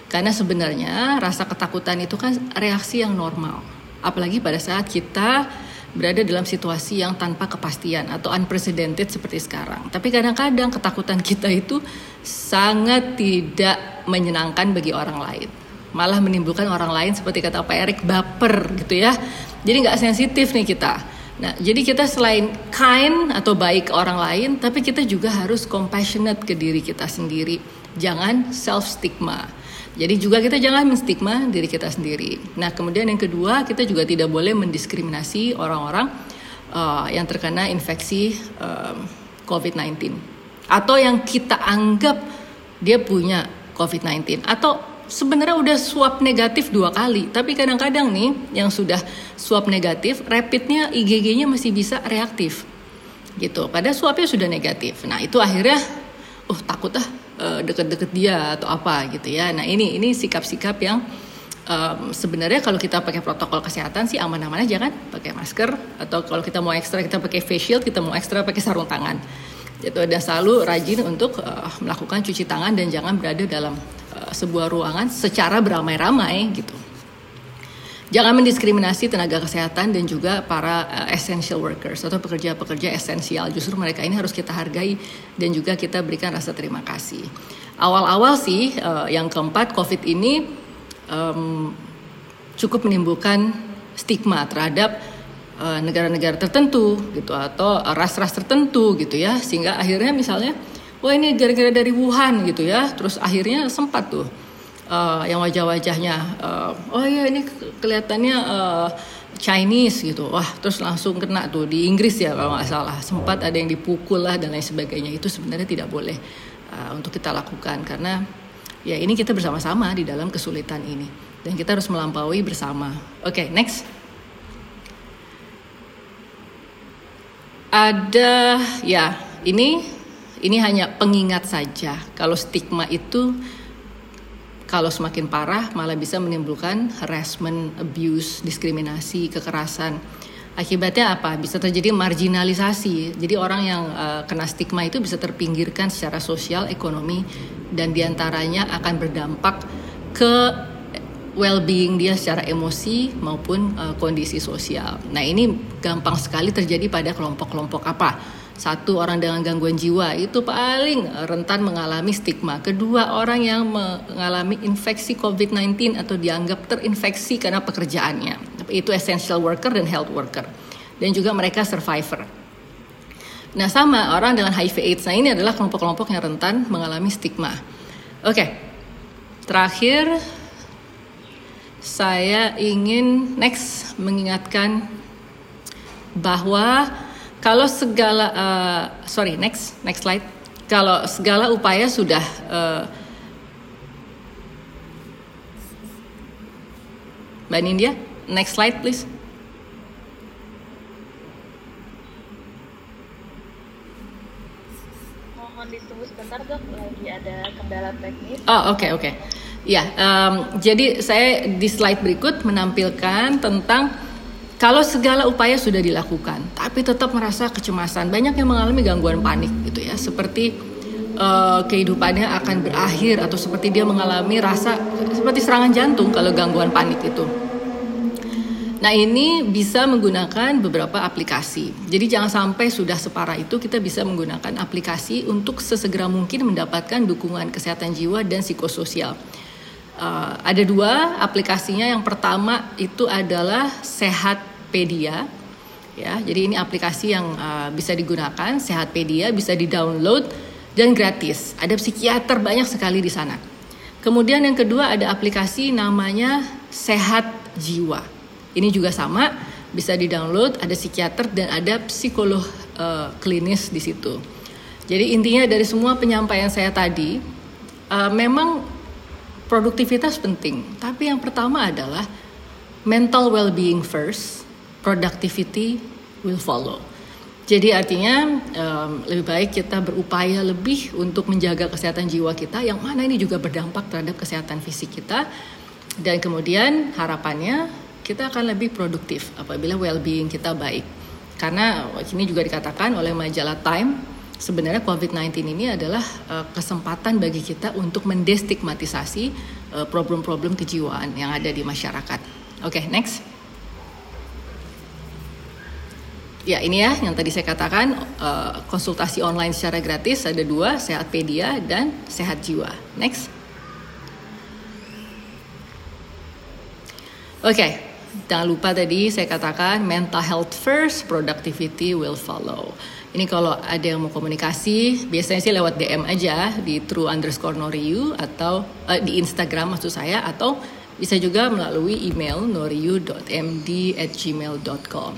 Karena sebenarnya rasa ketakutan itu kan reaksi yang normal apalagi pada saat kita berada dalam situasi yang tanpa kepastian atau unprecedented seperti sekarang. Tapi kadang-kadang ketakutan kita itu sangat tidak menyenangkan bagi orang lain. Malah menimbulkan orang lain seperti kata Pak Erik baper gitu ya. Jadi nggak sensitif nih kita. Nah, jadi kita selain kind atau baik ke orang lain, tapi kita juga harus compassionate ke diri kita sendiri. Jangan self stigma. Jadi juga kita jangan menstigma diri kita sendiri. Nah, kemudian yang kedua, kita juga tidak boleh mendiskriminasi orang-orang uh, yang terkena infeksi uh, COVID-19 atau yang kita anggap dia punya COVID-19 atau sebenarnya udah swab negatif dua kali, tapi kadang-kadang nih yang sudah swab negatif, rapidnya IgG-nya masih bisa reaktif gitu. Pada swabnya sudah negatif. Nah itu akhirnya, oh takut ah uh, deket-deket dia atau apa gitu ya. Nah ini ini sikap-sikap yang um, sebenarnya kalau kita pakai protokol kesehatan sih aman-aman aja kan, pakai masker atau kalau kita mau ekstra kita pakai face shield, kita mau ekstra pakai sarung tangan. Itu dan selalu rajin untuk uh, melakukan cuci tangan dan jangan berada dalam uh, sebuah ruangan secara beramai-ramai gitu. Jangan mendiskriminasi tenaga kesehatan dan juga para uh, essential workers atau pekerja-pekerja esensial. Justru mereka ini harus kita hargai dan juga kita berikan rasa terima kasih. Awal-awal sih uh, yang keempat COVID ini um, cukup menimbulkan stigma terhadap uh, negara-negara tertentu gitu atau ras-ras tertentu gitu ya sehingga akhirnya misalnya wah ini gara-gara dari Wuhan gitu ya terus akhirnya sempat tuh uh, yang wajah-wajahnya uh, oh ya ini kelihatannya uh, Chinese gitu. Wah terus langsung kena tuh di Inggris ya kalau nggak salah. Sempat ada yang dipukul lah dan lain sebagainya. Itu sebenarnya tidak boleh uh, untuk kita lakukan. Karena ya ini kita bersama-sama di dalam kesulitan ini. Dan kita harus melampaui bersama. Oke okay, next. Ada ya ini ini hanya pengingat saja. Kalau stigma itu kalau semakin parah malah bisa menimbulkan harassment, abuse, diskriminasi, kekerasan. Akibatnya apa? Bisa terjadi marginalisasi. Jadi orang yang uh, kena stigma itu bisa terpinggirkan secara sosial, ekonomi, dan di antaranya akan berdampak ke well-being dia secara emosi maupun uh, kondisi sosial. Nah ini gampang sekali terjadi pada kelompok-kelompok apa? Satu orang dengan gangguan jiwa itu paling rentan mengalami stigma. Kedua orang yang mengalami infeksi COVID-19 atau dianggap terinfeksi karena pekerjaannya. Itu essential worker dan health worker. Dan juga mereka survivor. Nah sama orang dengan HIV AIDS. Nah ini adalah kelompok-kelompok yang rentan mengalami stigma. Oke, terakhir saya ingin next mengingatkan bahwa kalau segala uh, sorry next next slide. Kalau segala upaya sudah uh, Mbak Nindya next slide please. Mohon ditunggu sebentar dok. Lagi ada kendala teknis. Oh oke okay, oke. Okay. ya um, jadi saya di slide berikut menampilkan tentang kalau segala upaya sudah dilakukan, tapi tetap merasa kecemasan, banyak yang mengalami gangguan panik gitu ya, seperti uh, kehidupannya akan berakhir atau seperti dia mengalami rasa seperti serangan jantung kalau gangguan panik itu. Nah ini bisa menggunakan beberapa aplikasi. Jadi jangan sampai sudah separah itu kita bisa menggunakan aplikasi untuk sesegera mungkin mendapatkan dukungan kesehatan jiwa dan psikososial. Uh, ada dua aplikasinya. Yang pertama itu adalah Sehat Sehatpedia ya. Jadi ini aplikasi yang uh, bisa digunakan Sehatpedia bisa di-download dan gratis. Ada psikiater banyak sekali di sana. Kemudian yang kedua ada aplikasi namanya Sehat Jiwa. Ini juga sama, bisa di-download, ada psikiater dan ada psikolog uh, klinis di situ. Jadi intinya dari semua penyampaian saya tadi, uh, memang produktivitas penting. Tapi yang pertama adalah mental well-being first, productivity will follow. Jadi artinya um, lebih baik kita berupaya lebih untuk menjaga kesehatan jiwa kita yang mana ini juga berdampak terhadap kesehatan fisik kita dan kemudian harapannya kita akan lebih produktif apabila well-being kita baik. Karena ini juga dikatakan oleh majalah Time sebenarnya COVID-19 ini adalah uh, kesempatan bagi kita untuk mendestigmatisasi uh, problem-problem kejiwaan yang ada di masyarakat. Oke, okay, next. Ya ini ya yang tadi saya katakan uh, konsultasi online secara gratis ada dua Sehatpedia dan Sehat Jiwa. Next. Oke, okay. jangan lupa tadi saya katakan mental health first, productivity will follow. Ini kalau ada yang mau komunikasi, biasanya sih lewat DM aja di true underscore noriu atau uh, di Instagram maksud saya atau bisa juga melalui email noriu.md at gmail.com.